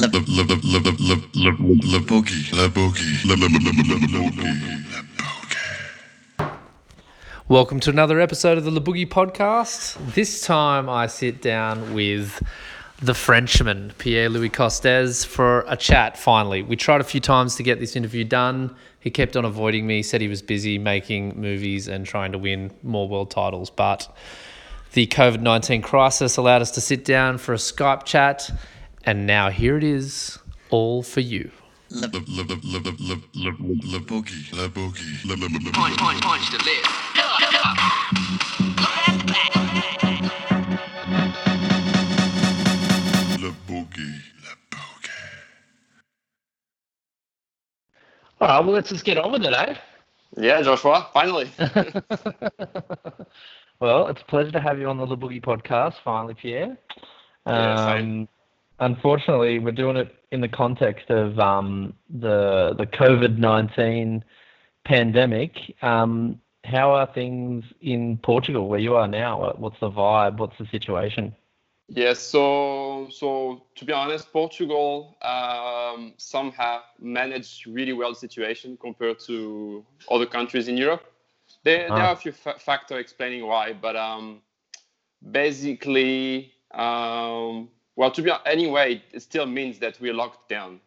La boogie. Boogie. Boogie. Boogie. Welcome to another episode of the Le Boogie podcast. This time I sit down with the Frenchman, Pierre Louis Costes, for a chat finally. We tried a few times to get this interview done. He kept on avoiding me, said he was busy making movies and trying to win more world titles. But the COVID 19 crisis allowed us to sit down for a Skype chat. And now here it is, all for you. La la boogie. La boogie. Punch, punch, punch la boogie. All right, well, let's just get on with it, eh? Yeah, Joshua, finally. Well, it's a pleasure to have you on the Le Boogie podcast, finally, Pierre. Yeah, same. Unfortunately, we're doing it in the context of um, the the COVID nineteen pandemic. Um, how are things in Portugal, where you are now? What's the vibe? What's the situation? yes, so so to be honest, Portugal um, somehow managed really well the situation compared to other countries in Europe. There, there Ah. are a few fa- factors explaining why, but um, basically, um, well, to be hon- anyway, it still means that we're locked down.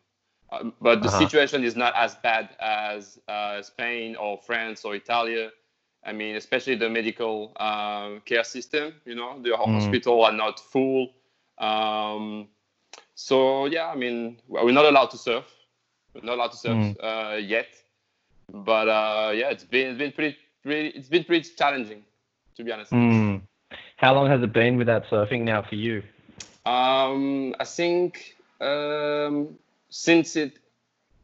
Um, but the Uh-huh. situation is not as bad as uh, Spain or France or Italy. I mean, especially the medical uh, care system. You know, the Mm. hospital are not full. Um, so yeah, I mean, we're not allowed to surf. We're not allowed to surf Mm. uh, yet. But uh, yeah, it's been it's been pretty, pretty it's been pretty challenging, to be honest. Hmm. How long has it been without surfing now for you? Um, I think um, since it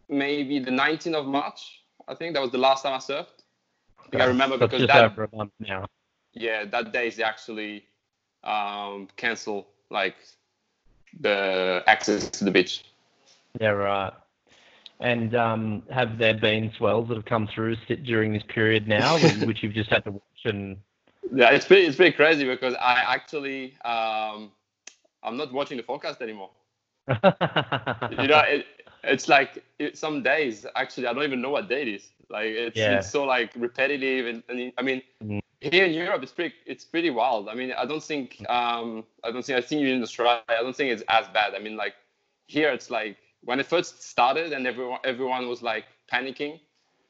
maybe the 19th of March, I think that was the last time I surfed. I think I remember That's because that over a month now. yeah that day is actually um, cancel like the access to the beach. Yeah, right. And um, have there been swells that have come through sit during this period now, which which you've just had to watch and Yeah, it's pretty it's pretty crazy because I actually um, I'm not watching the forecast anymore. you know, it, it's like it, some days actually I don't even know what day it is. Like it's, Yeah. it's so like repetitive, and, and I mean Mm. here in Europe it's pretty it's pretty wild. I mean I don't think um I don't think I think you in Australia I don't think it's as bad. I mean like here it's like when it first started and everyone everyone was like panicking,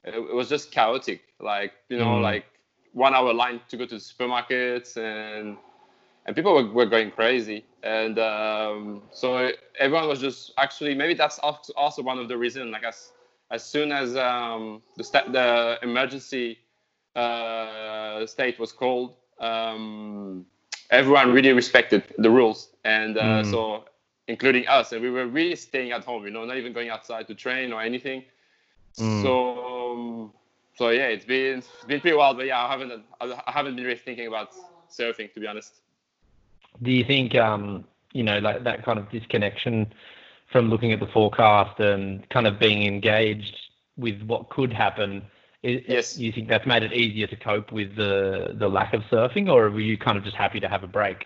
it, it was just chaotic. Like you know Mm. like one hour line to go to the supermarkets and and people were, were going crazy. And um, so everyone was just actually maybe that's also one of the reasons like as as soon as um, the sta- the emergency uh, state was called um, everyone really respected the rules. And uh, Mm. so including us. And we were really staying at home you know not even going outside to train or anything. Mm. so um, so yeah it's been it's been pretty wild. But yeah i haven't i haven't been really thinking about surfing to be honest do you think um, you know like that kind of disconnection from looking at the forecast and kind of being engaged with what could happen? Yes. You think that's made it easier to cope with the the lack of surfing, or were you kind of just happy to have a break?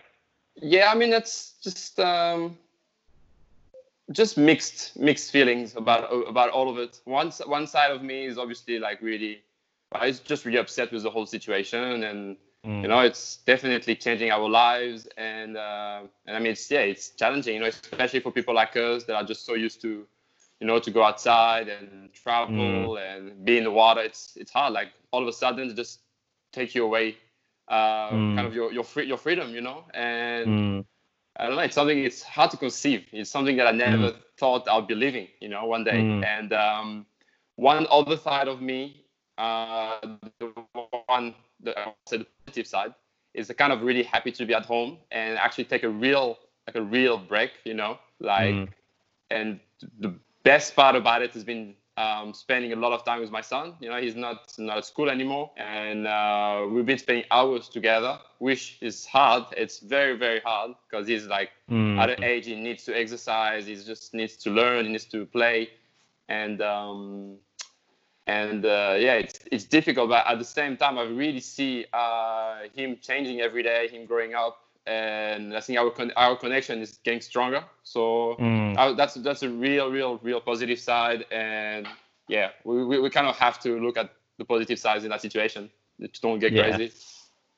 Yeah, I mean that's just um, just mixed mixed feelings about about all of it. One one side of me is obviously like really, I was just really upset with the whole situation, and Mm. you know it's definitely changing our lives, and uh, and I mean it's yeah it's challenging, you know, especially for people like us that are just so used to, you know, to go outside and travel and be in the water. It's it's hard. Like all of a sudden, it just take you away, uh, Mm. kind of your your free, your freedom, you know, and. Mm. I don't know. It's something. It's hard to conceive. It's something that I never thought I'd be living. You know, one day. Mm. And um, one other side of me, uh, the one the, the positive side, is kind of really happy to be at home and actually take a real like a real break. You know, like Mm. and the best part about it has been um, spending a lot of time with my son. You know, he's not not at school anymore, and uh, we've been spending hours together, which is hard. It's very very hard because he's like Mm. at an age he needs to exercise. He just needs to learn. He needs to play, and um, and uh, yeah, it's it's difficult. But at the same time, I really see uh, him changing every day, him growing up, and I think our con- our connection is getting stronger. So Mm. that's that's a real, real, real positive side. And yeah, we, we, we kind of have to look at the positive sides in that situation. Just don't get Yeah. crazy.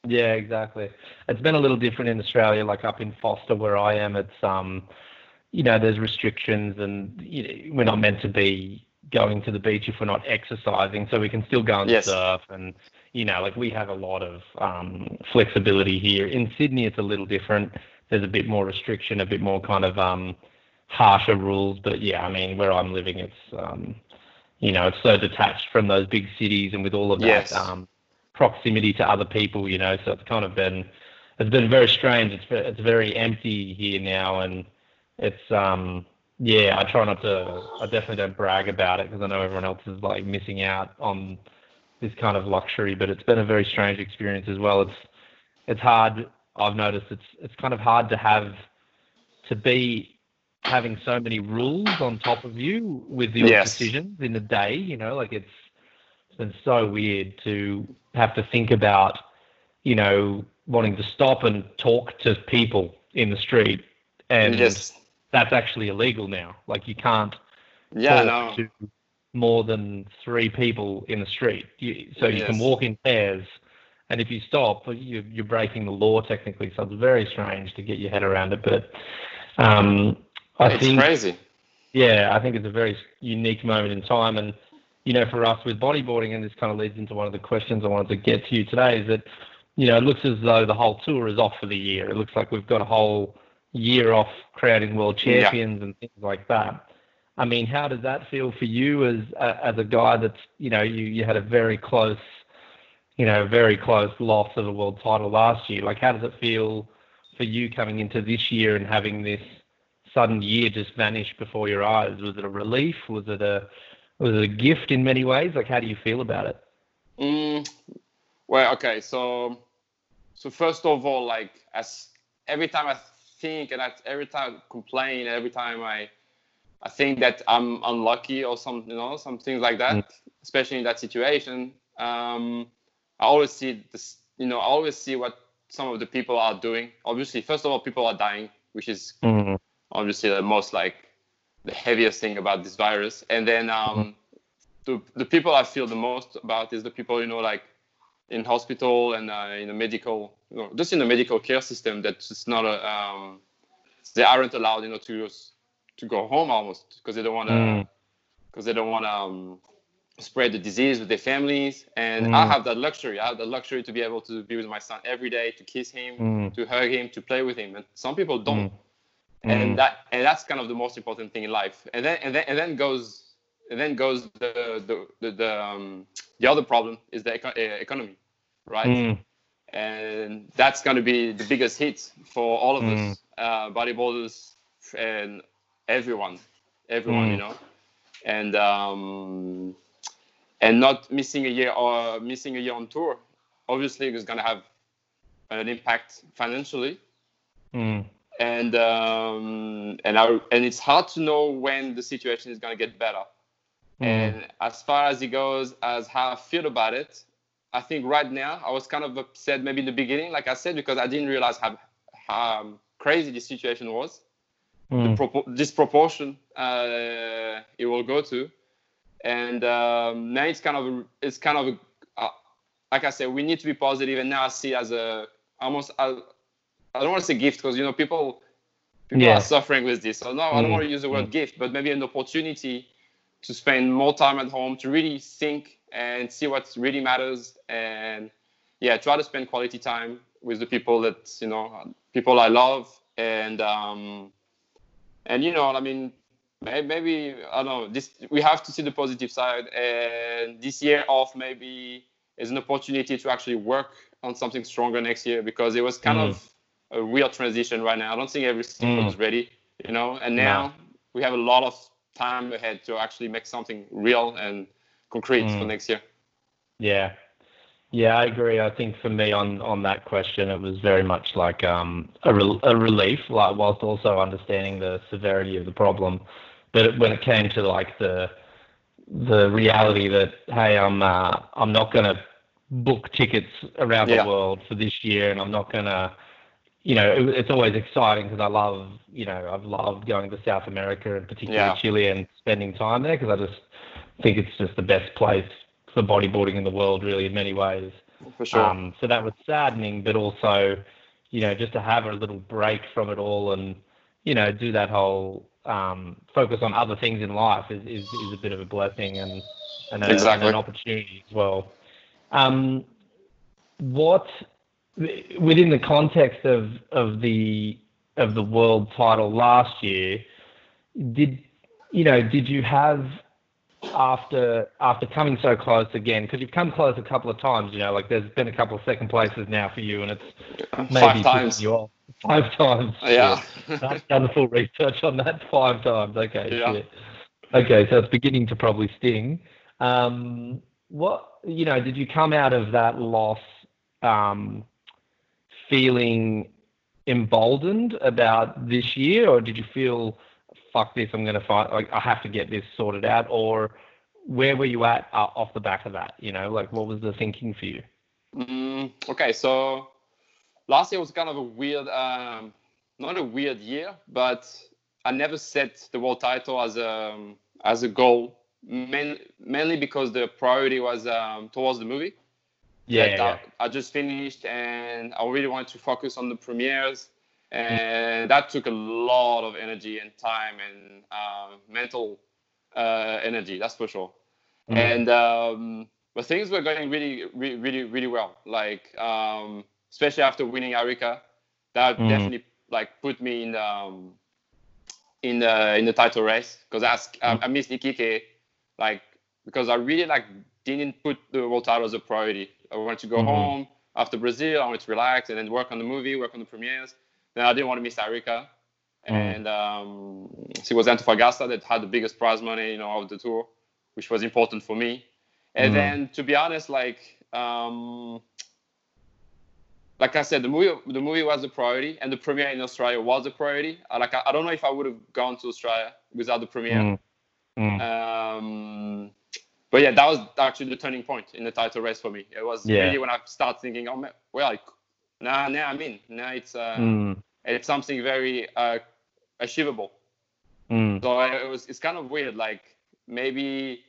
Yeah, exactly. It's been a little different in Australia, like up in Forster where I am. It's um, you know, there's restrictions, and you know, we're not meant to be going to the beach if we're not exercising, so we can still go and Yes. surf, and you know, like we have a lot of um, flexibility here. In Sydney, it's a little different. There's a bit more restriction, a bit more kind of um, harsher rules. But yeah, I mean, where I'm living, it's um, you know, it's so detached from those big cities, and with all of that Yes. um, proximity to other people, you know, so it's kind of been it's been very strange. It's it's very empty here now, and it's um yeah. I try not to. I definitely don't brag about it because I know everyone else is like missing out on this kind of luxury. But it's been a very strange experience as well. It's it's hard. I've noticed it's it's kind of hard to have to be having so many rules on top of you with your Yes. decisions in a day. You know, like it's it's been so weird to have to think about, you know, wanting to stop and talk to people in the street, and yes. That's actually illegal now. Like you can't Yeah. talk No. to more than three people in the street. You, so you can walk in pairs, and if you stop, you, you're breaking the law technically. So it's very strange to get your head around it. But um, I It's think crazy. yeah, I think it's a very unique moment in time. And, you know, for us with bodyboarding, and this kind of leads into one of the questions I wanted to get to you today, is that, you know, it looks as though the whole tour is off for the year. It looks like we've got a whole year off creating world Yeah. champions and things like that. I mean, how does that feel for you as uh, as a guy that's, you know, you, you had a very close, you know, very close loss of a world title last year. Like, how does it feel for you coming into this year and having this sudden year just vanish before your eyes? Was it a relief? Was it a was it a gift in many ways? Like, how do you feel about it? Mm, well, okay. So, so first of all, like as every time I think and I, every time I complain, every time I, I think that I'm unlucky or some, you know, some things like that. Mm. Especially in that situation, um, I always see this. You know, I always see what some of the people are doing. Obviously, first of all, people are dying, which is Mm, obviously the most like the heaviest thing about this virus and then um the, the people i feel the most about is the people you know like in hospital and uh, in the medical you know just in the medical care system that it's not a um they aren't allowed you know to to go home almost because they don't want to Mm. because they don't want to um, spread the disease with their families. And i Mm. have that luxury. I have the luxury to be able to be with my son every day to kiss him mm, to hug him to play with him. And some people don't. Mm, and that and that's kind of the most important thing in life. And then and then and then goes and then goes the the the, the, um, the other problem is the eco- uh, economy right? Mm, and that's going to be the biggest hit for all of Mm. us uh, bodyboarders and everyone everyone Mm. you know and um and not missing a year or missing a year on tour obviously is going to have an impact financially mm, and um, and I, and it's hard to know when the situation is going to get better. mm, And as far as it goes, as how I feel about it, I think right now I was kind of upset maybe in the beginning, like I said, because I didn't realize how, how um, crazy the situation was, mm, propo- disproportion uh, it will go to, and um, now it's kind of a, it's kind of a, uh, like I said, we need to be positive, and now I see as a almost a, I don't want to say gift because you know people people Yeah. are suffering with this. So no, I don't Mm, want to use the word gift, but maybe an opportunity to spend more time at home to really think and see what really matters and yeah, try to spend quality time with the people that you know people I love and um and you know I mean maybe, I don't know this we have to see the positive side and this year off maybe is an opportunity to actually work on something stronger next year because it was kind Mm. of a real transition right now. I don't think everything Mm. was ready, you know, and No. now we have a lot of time ahead to actually make something real and concrete for Mm. next year. Yeah, yeah, I agree. I think for me on on that question, it was very much like um, a rel a relief, like whilst also understanding the severity of the problem. But when it came to like the the reality that hey, I'm uh, I'm not going to book tickets around the world for this year, and I'm not going to you know, it's always exciting because I love, you know, I've loved going to South America and particularly. Chile and spending time there because I just think it's just the best place for bodyboarding in the world, really, in many ways. for sure. Um, so that was saddening, but also, you know, just to have a little break from it all and, you know, do that whole um, focus on other things in life is, is, is a bit of a blessing and, and, a, and an opportunity as well. Um, what within the context of of the of the world title last year, did you know? Did you have after after coming so close again? Because you've come close a couple of times. You know, like there's been a couple of second places now for you, and it's maybe Five times. You off. Five times. Yeah. I've done the full research on that five times. Okay. Yeah. shit. Okay, so it's beginning to probably sting. Um, what you know? Did you come out of that loss um, feeling emboldened about this year, or did you feel, "Fuck this! I'm going to fight. Like I have to get this sorted out," or where were you at uh, off the back of that? You know, like what was the thinking for you? Mm, okay, so last year was kind of a weird, um, not a weird year, but I never set the world title as a as a goal, main, mainly because the priority was um, towards the movie. Yeah, that I, I just finished, and I really wanted to focus on the premieres, and that took a lot of energy and time and uh, mental uh, energy. That's for sure. Mhm. And um, but things were going really, really, really, really well. Like um, especially after winning Arica, that Mhm. definitely like put me in the, um, in the in the title race because I, asked- I, I missed Iquique, like because I really like didn't put the world title as a priority. I wanted to go Mhm. home after Brazil. I wanted to relax and then work on the movie, work on the premieres. Then I didn't want to miss Arica. And um, it was Antofagasta that had the biggest prize money, you know, of the tour, which was important for me. And Mhm. then, to be honest, like um, like I said, the movie the movie was a priority, and the premiere in Australia was a priority. Like I, I don't know if I would have gone to Australia without the premiere. Mm. Mm. Um, but yeah, that was actually the turning point in the title race for me. It was Yeah. really when I started thinking, oh man, well, like, now now I'm in. Now it's uh, Mm. it's something very uh, achievable. Mm. So it was it's kind of weird. Like maybe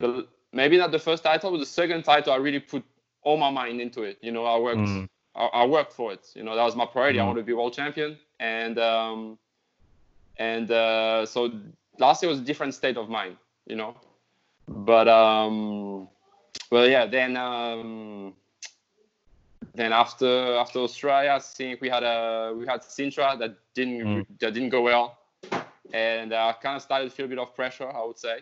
the maybe not the first title, but the second title, I really put all my mind into it. You know, I worked Mm. I, I worked for it. You know, that was my priority. I Mm. wanted to be world champion, and um, and uh, so last year was a different state of mind. You know, but um, well, yeah. Then um, then after after Australia, I think we had a we had Sintra that didn't Mm. that didn't go well, and I kind of started to feel a bit of pressure. I would say.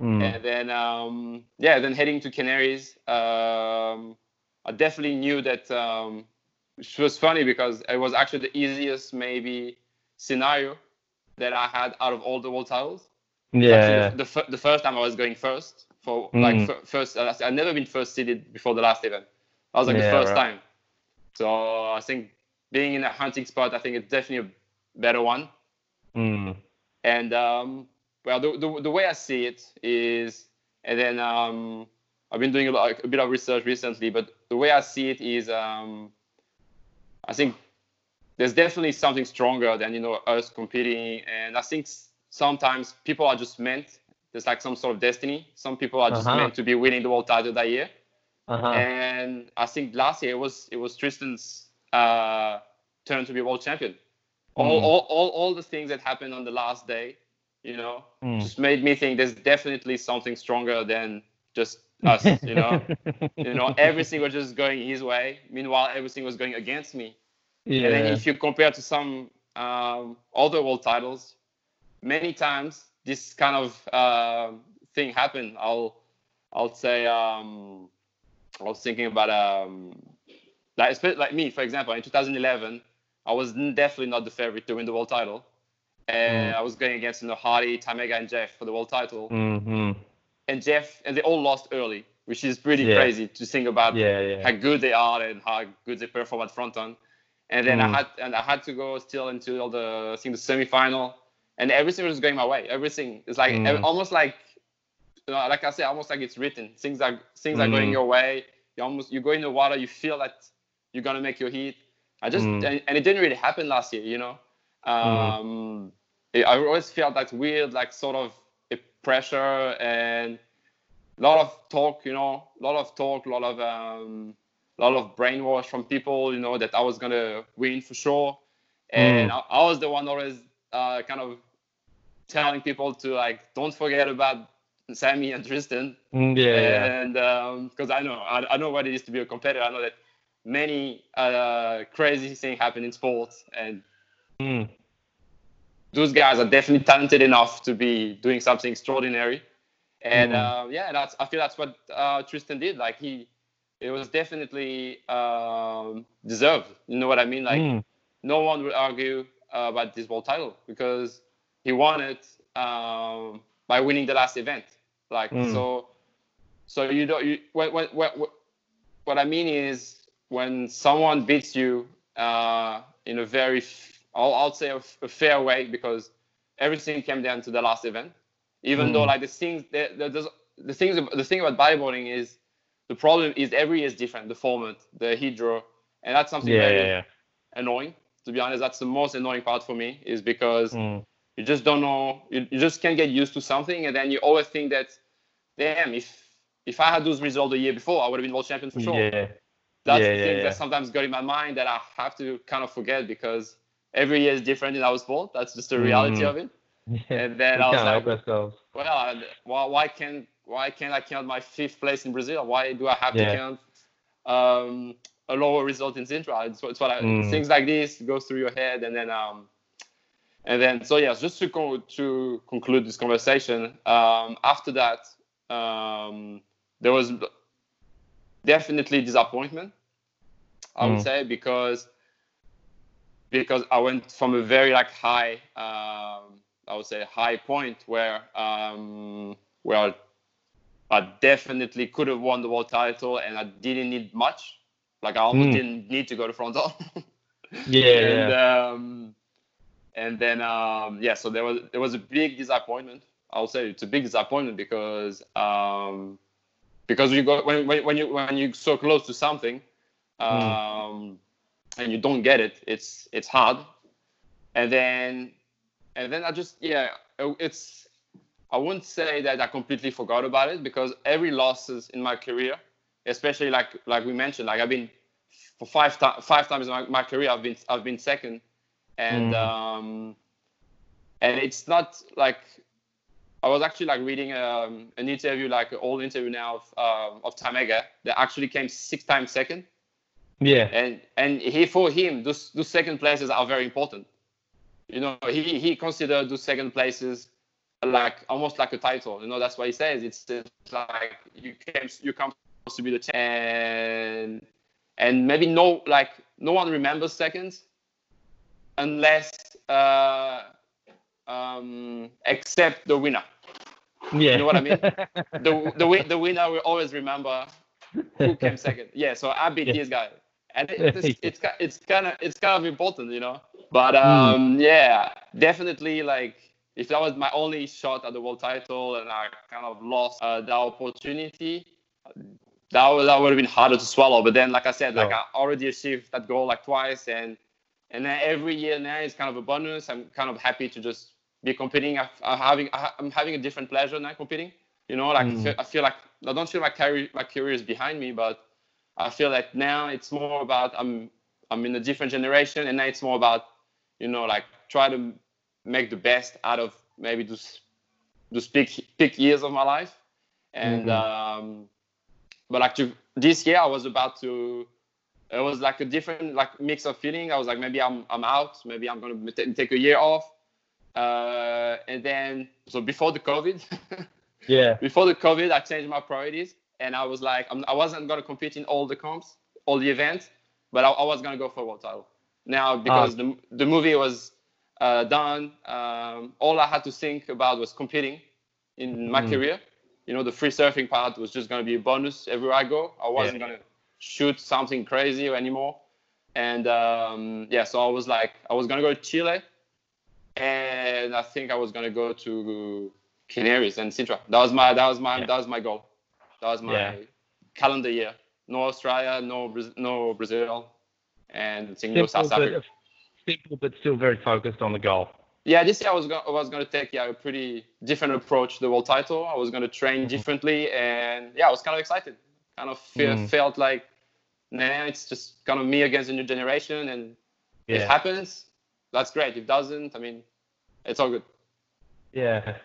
Mm. And then, um, yeah, then heading to Canaries, um, I definitely knew that, um, which was funny because it was actually the easiest, maybe, scenario that I had out of all the world titles. Yeah. The, the, the first time I was going first for Mm. like fir- first, uh, I've never been first seeded before the last event. That was like Yeah, the first right. time. So I think being in a hunting spot, I think it's definitely a better one. Mm. And um, well, the, the, the way I see it is, and then um, I've been doing a, lot, a bit of research recently, but the way I see it is, um, I think there's definitely something stronger than you know us competing, and I think sometimes people are just meant. There's like some sort of destiny. Some people are just Uh-huh. meant to be winning the world title that year. Uh-huh. And I think last year it was it was Tristan's uh, turn to be world champion. All, Mm. all, all, all the things that happened on the last day, you know, Mm. just made me think there's definitely something stronger than just us, you know. you know, everything was just going his way. Meanwhile, everything was going against me. yeah. And then if you compare to some um, other world titles, many times this kind of uh, thing happened. I'll I'll say um, I was thinking about um, like like me for example in 2011 I was definitely not the favorite to win the world title, and Mm. I was going against you know Hardy, Tamega, and Jeff for the world title, hmm and Jeff and they all lost early, which is pretty Yeah. crazy to think about Yeah, yeah. how good they are and how good they perform at fronton. And then Mm. I had and I had to go still until the I think the semi-final, and everything was going my way. Everything it's like Mm. almost like know, like I said, almost like it's written. Things are things are going Mm. your way. You almost you go in the water, you feel that you're gonna make your heat. I just Mm. and, and it didn't really happen last year, you know. Um, it- I always felt that weird, like sort of a pressure and a lot of talk, you know, a lot of talk, a lot of um, a lot of brainwash from people, you know, that I was gonna win for sure, and I, I was the one always uh, kind of telling people to like don't forget about Sammy and Tristan, Mm, yeah, and because I know I, I know what it is to be a competitor. I know that many uh, crazy things happen in sports, and Mm. those guys are definitely talented enough to be doing something extraordinary. And Mm. uh, yeah, that's I feel that's what uh, Tristan did. Like he, it was definitely um, deserved. You know what I mean? Like Mm. no one would argue uh, about this world title because he won it um, by winning the last event. Like Mm. so, so you don't. You, what, what, what, what, I mean is when someone beats you uh, in a very, I'll, I'll say a, fair way because everything came down to the last event. Even though Mm. like the things, the, the, the, things, the thing about bodyboarding is the problem is every year is different. The format, the heat draw, and that's something Yeah, very yeah, yeah. annoying. To be honest, that's the most annoying part for me is because Mm. you just don't know, you, you just can't get used to something, and then you always think that, damn, if if I had those results the year before, I would have been world champion for sure. Yeah. That's yeah, the yeah, thing yeah. that sometimes got in my mind that I have to kind of forget because every year is different in our sport. That's just the reality Mm. of it. Yeah. And then I was like, ourselves. well, why, why can't why can't I count my fifth place in Brazil? Why do I have to count um, a lower result in Sintra? It's, what- it's what I, Mm. things like this goes through your head, and then um, and then so yeah, just to con- to conclude this conversation. Um, after that, um, there was definitely disappointment. I would Mm. say because because I went from a very like high, um, I would say high point where um, where I definitely could have won the world title and I didn't need much. Like I almost Mm. didn't need to go to Fronton. Yeah, and yeah. um, and then um, yeah, so there was there was a big disappointment. I'll say it's a big disappointment because um, because you go when, when when you when you're so close to something um, and you don't get it, it's it's hard. And then and then I just yeah, it's I wouldn't say that I completely forgot about it because every losses in my career, especially like like we mentioned, like I've been for five ti- five times in my, my career I've been I've been second, and Mm. um, and it's not like I was actually like reading um, an interview like an old interview now of um, of Tamega that actually came six times second, Yeah. and and he for him those those second places are very important. You know he he considered those second places like almost like a title. You know that's what he says. It's, it's like you came you come supposed to be the champ and and maybe no like no one remembers seconds unless uh, um, except the winner. Yeah. You know what I mean? The the win- the winner will always remember who came second. Yeah, so I beat Yeah. this guy, and it, it's it's it's kind of it's kind of important, you know. But um, yeah, definitely like if that was my only shot at the world title and I kind of lost uh, that opportunity, that would, that would have been harder to swallow. But then, like I said, like Sure. I already achieved that goal like twice, and and then every year now is kind of a bonus. I'm kind of happy to just be competing. I, I'm having I- I'm having a different pleasure now competing. You know, like I, Mm. feel, I feel like I don't feel my career my career is behind me, but I feel like now it's more about I'm I'm in a different generation, and now it's more about you know like try to make the best out of maybe those those peak peak years of my life, and Mhm. um, but like to, this year I was about to it was like a different like mix of feeling. I was like maybe I'm I'm out, maybe I'm gonna t- take a year off, uh, and then so before the COVID. Yeah. before the COVID, I changed my priorities, and I was like, I'm, I wasn't gonna compete in all the comps, all the events, but I, I was gonna go for world title. Now because the the movie was uh, done, um, all I had to think about was competing in my Mm. career. You know, the free surfing part was just gonna be a bonus everywhere I go. I wasn't Yeah. gonna shoot something crazy anymore, and um, yeah, so I was like, I was gonna go to Chile, and I think I was gonna go to Canaries and Sintra. That was my that was my Yeah. that was my goal. That was my Yeah. calendar year. No Australia, no no Brazil. and Simple, South Africa. but, simple, but still very focused on the goal. Yeah, this year I was going I was to take yeah a pretty different approach to the world title. I was going to train Mm-hmm. differently, and yeah, I was kind of excited. Kind of fe- Mm. felt like, nah, it's just kind of me against a new generation, and if it happens, that's great. If it doesn't, I mean, it's all good. Yeah.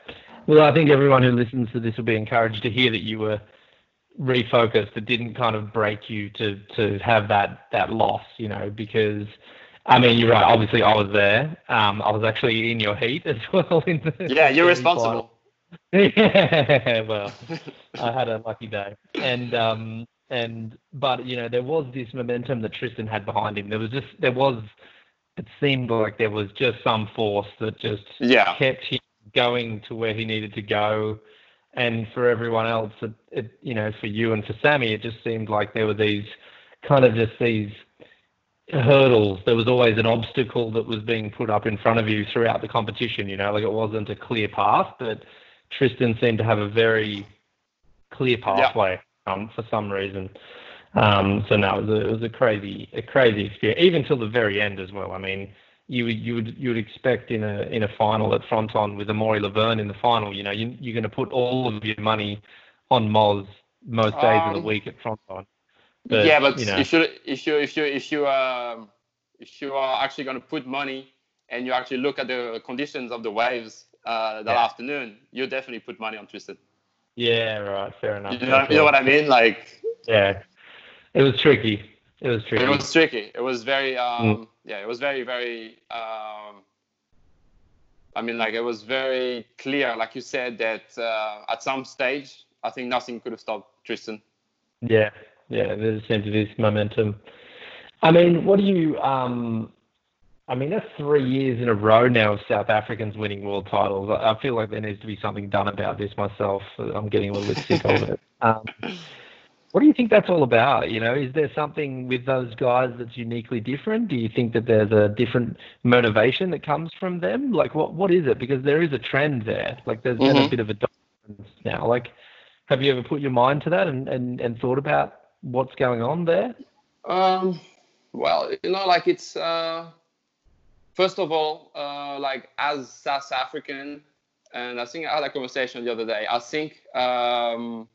Well, I think everyone who listens to this will be encouraged to hear that you were refocused. It didn't kind of break you to to have that that loss, you know, because I mean, you're right. Obviously, I was there. Um, I was actually in your heat as well. In the Yeah, you're responsible. yeah, well, I had a lucky day, and um, and but you know there was this momentum that Tristan had behind him. There was just there was, it seemed like there was just some force that just Yeah, kept him going to where he needed to go, and for everyone else, it, it you know for you and for Sammy, it just seemed like there were these kind of just these hurdles. There was always an obstacle that was being put up in front of you throughout the competition. You know, like it wasn't a clear path, but Tristan seemed to have a very clear pathway um, for some reason. Um, so no, it was, a, it was a crazy, a crazy experience, even till the very end as well. I mean, you would you would you would expect in a in a final at Fronton with Amaury Lavernhe in the final, you know, you, you're going to put all of your money on Moz most days of the Um, week at Fronton. yeah, but you know, if you if you if you if you um, if you are actually going to put money and you actually look at the conditions of the waves uh, that Yeah. afternoon, you definitely put money on Tristan. yeah, right, fair enough. You know, you know what I mean? Like Yeah, it was tricky. It was tricky. it was tricky. It was very um, Mm. yeah, it was very very. Um, I mean, like it was very clear, like you said, that uh, at some stage, I think nothing could have stopped Tristan. Yeah, yeah, there's a sense of this momentum. I mean, what do you? Um, I mean, that's three years in a row now of South Africans winning world titles. I I feel like there needs to be something done about this myself. I'm getting a little bit sick of it. Um, what do you think that's all about? You know, is there something with those guys that's uniquely different? Do you think that there's a different motivation that comes from them? Like, what what is it? Because there is a trend there. Like, there's been a Mhm. bit of a dominance now. Like, have you ever put your mind to that and, and, and thought about what's going on there? Um, well, you know, like it's uh, first of all, uh, like as South African, and I think I had a conversation the other day. I think um,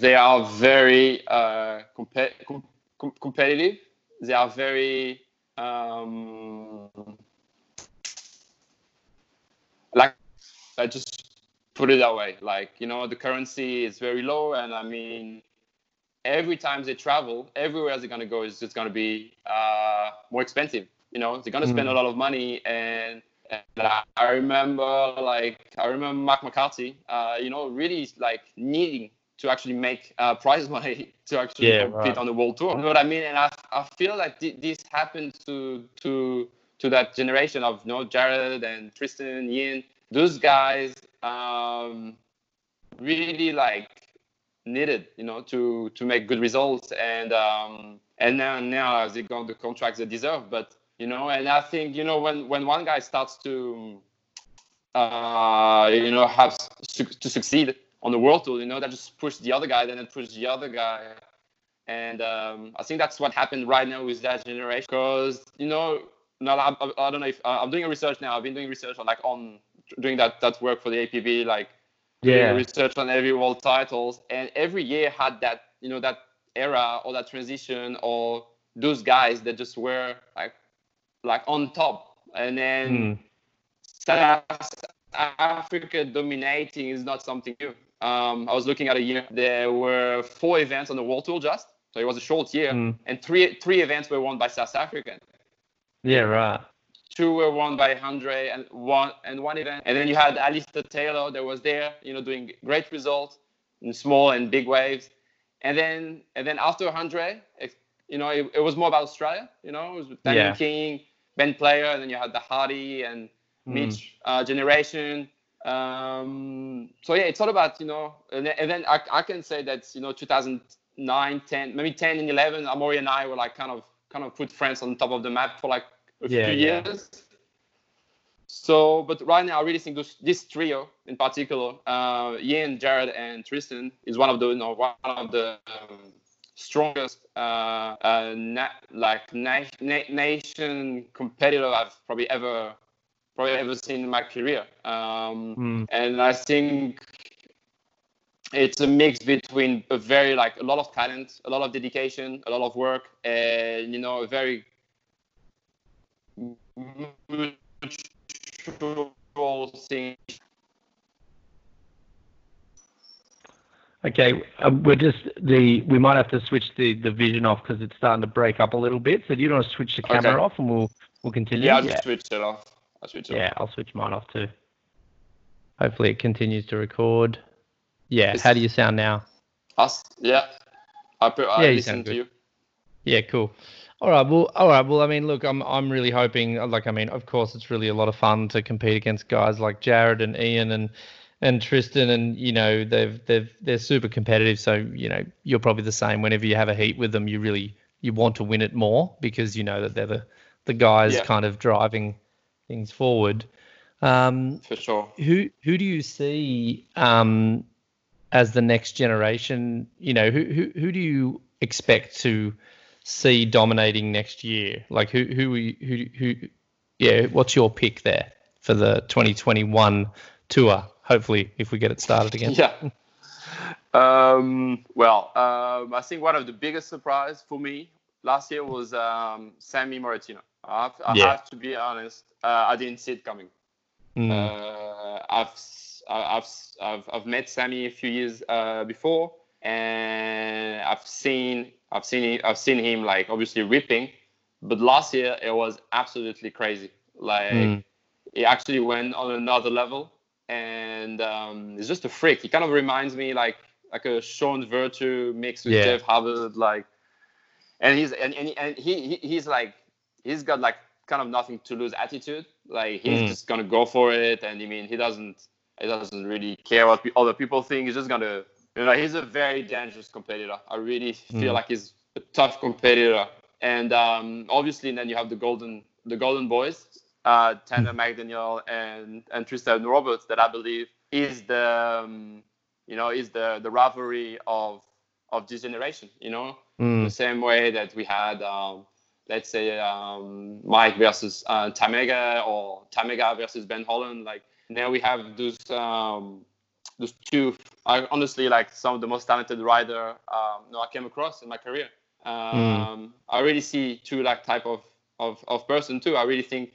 they are very uh, com- com- competitive. They are very um, like I just put it that way. Like you know, the currency is very low, and I mean every time they travel, everywhere they're gonna go is just gonna be uh, more expensive. You know, they're gonna spend Mm. a lot of money, and, and I- I remember like I remember Mark McCarthy, uh, you know, really like needing to actually make uh, prize money to actually Yeah, compete right. on the world tour. You know what I mean? And I, I feel like thi- this happened to to to that generation of you know Jared and Tristan, Ian, those guys. Um, really like needed, you know, to to make good results and um and now now they got the contracts they deserve. But you know, and I think you know when when one guy starts to uh you know have su- to succeed on the world tour, you know, that just pushed the other guy, then it pushed the other guy. And um, I think that's what happened right now with that generation. Because you know, no, I, I, don't know if uh, I'm doing a research now. I've been doing research on like on doing that that work for the APB, like Yeah. research on every world titles, and every year had that you know that era or that transition or those guys that just were like like on top, and then Mm. South Africa dominating is not something new. Um, I was looking at a year. There were four events on the World Tour just, so it was a short year, Mm. and three three events were won by South African. Yeah, right. Two were won by Andre, and one and one event, and then you had Alistair Taylor that was there, you know, doing great results in small and big waves, and then and then after Andre, you know, it, it was more about Australia, you know, it was Damian Yeah. King, Ben Player, and then you had the Hardy and Mm. Mitch uh, generation. Um, so yeah, it's all about you know, and then, and then I, I can say that you know 2009, 10, maybe 10 and 11, Amaury and I were like kind of kind of put France on top of the map for like a Yeah, few yeah. years. So, but right now, I really think those, this trio in particular, uh, Ian, Jared, and Tristan, is one of the you know one of the um, strongest uh, uh, na- like na- na- nation competitor I've probably ever probably ever seen in my career. Um, Mm. and I think it's a mix between a very like a lot of talent, a lot of dedication, a lot of work, and you know a very mutual thing. Okay, um, we're just the we might have to switch the, the vision off because it's starting to break up a little bit. So do you want to switch the camera Okay. off and we'll we'll continue? Yeah, I'll just switch it off. I'll switch it Yeah, off. I'll switch mine off too. Hopefully it continues to record. Yeah, It's- how do you sound now? Us, yeah. I put, I Yeah, you listen sound to good. you. Yeah, cool. All right, well, all right, well, I mean, look, I'm I'm really hoping, like, I mean, of course, it's really a lot of fun to compete against guys like Jared and Ian and and Tristan, and you know, they've they've they're super competitive. So you know, you're probably the same. Whenever you have a heat with them, you really you want to win it more because you know that they're the the guys Yeah. kind of driving things forward. Um, For sure. who who do you see um, as the next generation? You know, who who who do you expect to see dominating next year? Like who who who who? Yeah, what's your pick there for the 2021 tour? Hopefully, if we get it started again. Yeah. Um, well, um, I think one of the biggest surprise for me last year was um, Sammy Morretino. I have, I Yeah. have to be honest. Uh, I didn't see it coming. Mm, Uh, I've, I've, I've, I've met Sammy a few years uh, before, and I've seen, I've seen, I've seen him like obviously ripping, but last year it was absolutely crazy. Like Mm. he actually went on another level, and um, he's just a freak. He kind of reminds me like like a Sean Virtue mixed with Yeah. Jeff Hubbard, like, and he's and, and, and he, he he's like he's got like kind of nothing to lose attitude. Like he's Mm. just gonna go for it, and I mean he doesn't he doesn't really care what other people think. He's just gonna you know he's a very dangerous competitor. I really feel Mm. like he's a tough competitor, and um, obviously then you have the golden the golden boys, uh, Tanner McDaniel and and Tristan Roberts that I believe is the um, you know is the the rivalry of of this generation. You know mm, the same way that we had, um, let's say, um, Mike versus uh, Tamega or Tamega versus Ben Holland. Like now we have those um, those two. I honestly like some of the most talented rider um, no, I came across in my career. Um, I really see two like type of, of, of person too. I really think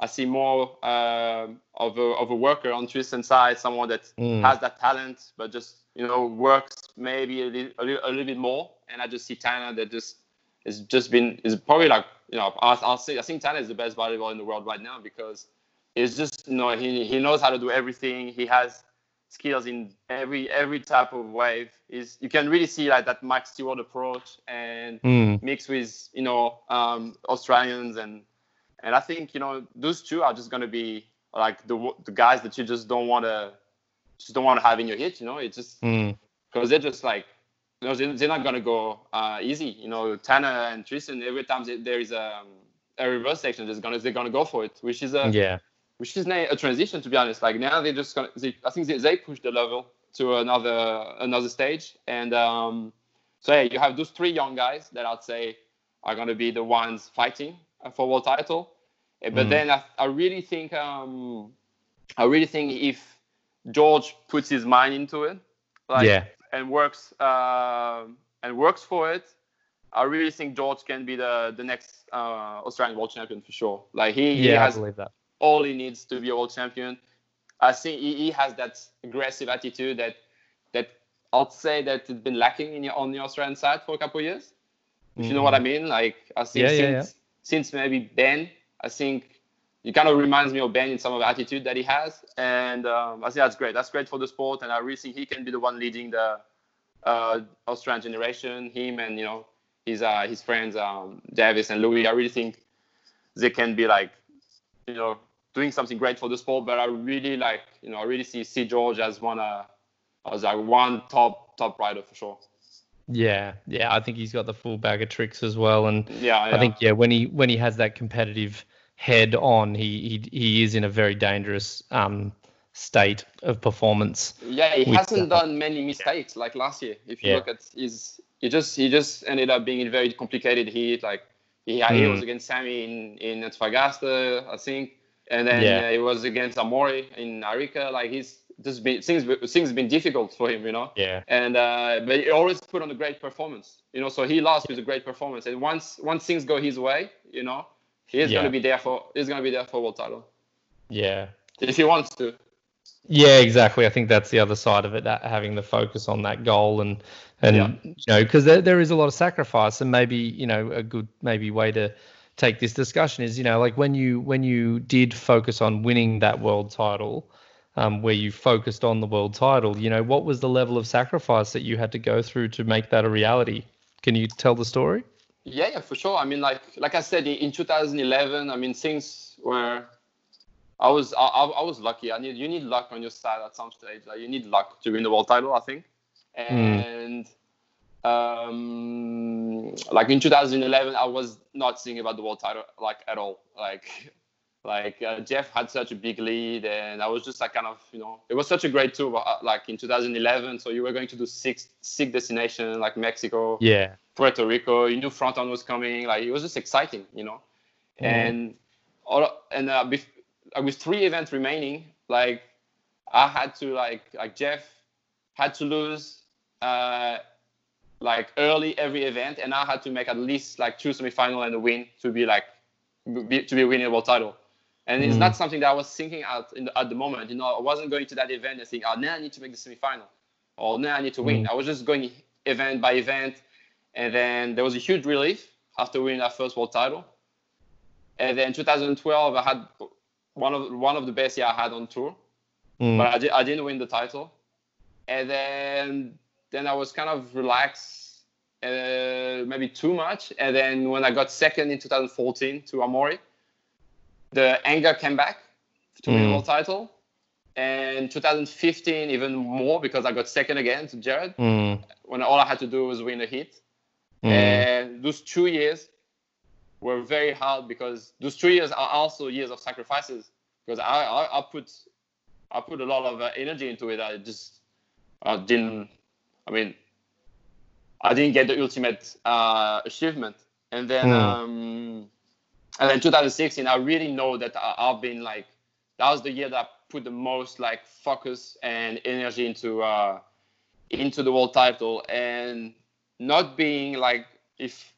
I see more um of a of a worker on Tristan's side, someone that Mm. has that talent, but just you know works maybe a little, a little, a little bit more. And I just see Tanner that just is just been is probably like you know I'll, I'll say I think Tanner is the best bodyboarder in the world right now because it's just you know he, he knows how to do everything. He has skills in every every type of wave. Is you can really see like that Max Stewart approach and mm, mixed with you know um, Australians and and I think you know those two are just gonna be like the the guys that you just don't want to just don't want to have in your hit. You know, it's just mm, because they're just like know they're, not gonna go uh, easy. You know, Tanner and Tristan every time they, there is a a reverse section, they're gonna they're gonna go for it, which is a yeah. which is a transition to be honest. Like now they're just gonna they, I think they, they push the level to another another stage, and um, so yeah, you have those three young guys that I'd say are gonna be the ones fighting for world title. Uh, But Mm. then I, I really think um, I really think if George puts his mind into it, like yeah. And works um and works for it, I really think George can be the the next uh, Australian world champion for sure. Like he, he Yeah, I has believe that. all he needs to be a world champion. I think he, he has that aggressive attitude that that I'd say that it's been lacking in the, on the Australian side for a couple of years. If you know what I mean, like I think Mm-hmm. Yeah, yeah, since since maybe Ben, I think he kind of reminds me of Ben in some of the attitude that he has, and um, I think that's great. That's great for the sport, and I really think he can be the one leading the uh, Australian generation. Him and you know his uh, his friends um, Davis and Louis. I really think they can be like you know doing something great for the sport. But I really like you know I really see see George as one uh, as like one top top rider for sure. Yeah, yeah. I think he's got the full bag of tricks as well, and Yeah, I think yeah, when he when he has that competitive head on, he he, he is in a very dangerous um, state of performance. Yeah, he hasn't that. done many mistakes like last year. If you Yeah. look at his he just he just ended up being in very complicated heat. Like he he Mm. was against Sammy in in Antofagasta, I think, and then Yeah. uh, he was against Amaury in Arica. Like he's just been things things been difficult for him, you know. Yeah. And uh, but he always put on a great performance, you know. So he lost with a great performance, and once once things go his way, you know, he's Yeah. gonna be there for he's gonna be there for world title Yeah. if he wants to. Yeah, exactly. I think that's the other side of it, that having the focus on that goal and and Yeah. you know because there, there is a lot of sacrifice and maybe you know a good maybe way to take this discussion is you know like when you when you did focus on winning that world title um, where you focused on the world title you know what was the level of sacrifice that you had to go through to make that a reality can you tell the story Yeah, yeah, for sure. I mean, like like I said in 2011, I mean things were. I was I, I was lucky. I need you need luck on your side at some stage. Like you need luck to win the world title, I think. And um, like in 2011, I was not thinking about the world title like at all. Like like uh, Jeff had such a big lead, and I was just like kind of you know it was such a great tour. uh, Like in 2011, so you were going to do six six destinations like Mexico. yeah Puerto Rico. You knew Fronton was coming. Like it was just exciting, you know. Mhm. And all and uh, bef- uh, with three events remaining, like I had to like like Jeff had to lose uh, like early every event, and I had to make at least like two semifinal and a win to be like be, to be winning a world title. And it's Mhm. not something that I was thinking at in the, at the moment. You know, I wasn't going to that event and think, oh, now I need to make the semifinal, or now I need to win. I was just going event by event, and then there was a huge relief after winning that first world title. And then 2012, I had one of one of the best year I had on tour, Mm. but I, di- I didn't win the title. And then then I was kind of relaxed, uh, maybe too much. And then when I got second in 2014 to Amaury, the anger came back to win the Mm. world title. And 2015 even more because I got second again to Jared Mm. when all I had to do was win a hit. Mm. And those two years were very hard because those two years are also years of sacrifices because I, I, I put I put a lot of uh, energy into it. I just I didn't. I mean, I didn't get the ultimate uh, achievement. And then Hmm. um, and then 2016, I really know that I, I've been like that was the year that I put the most like focus and energy into uh, into the world title and not being like if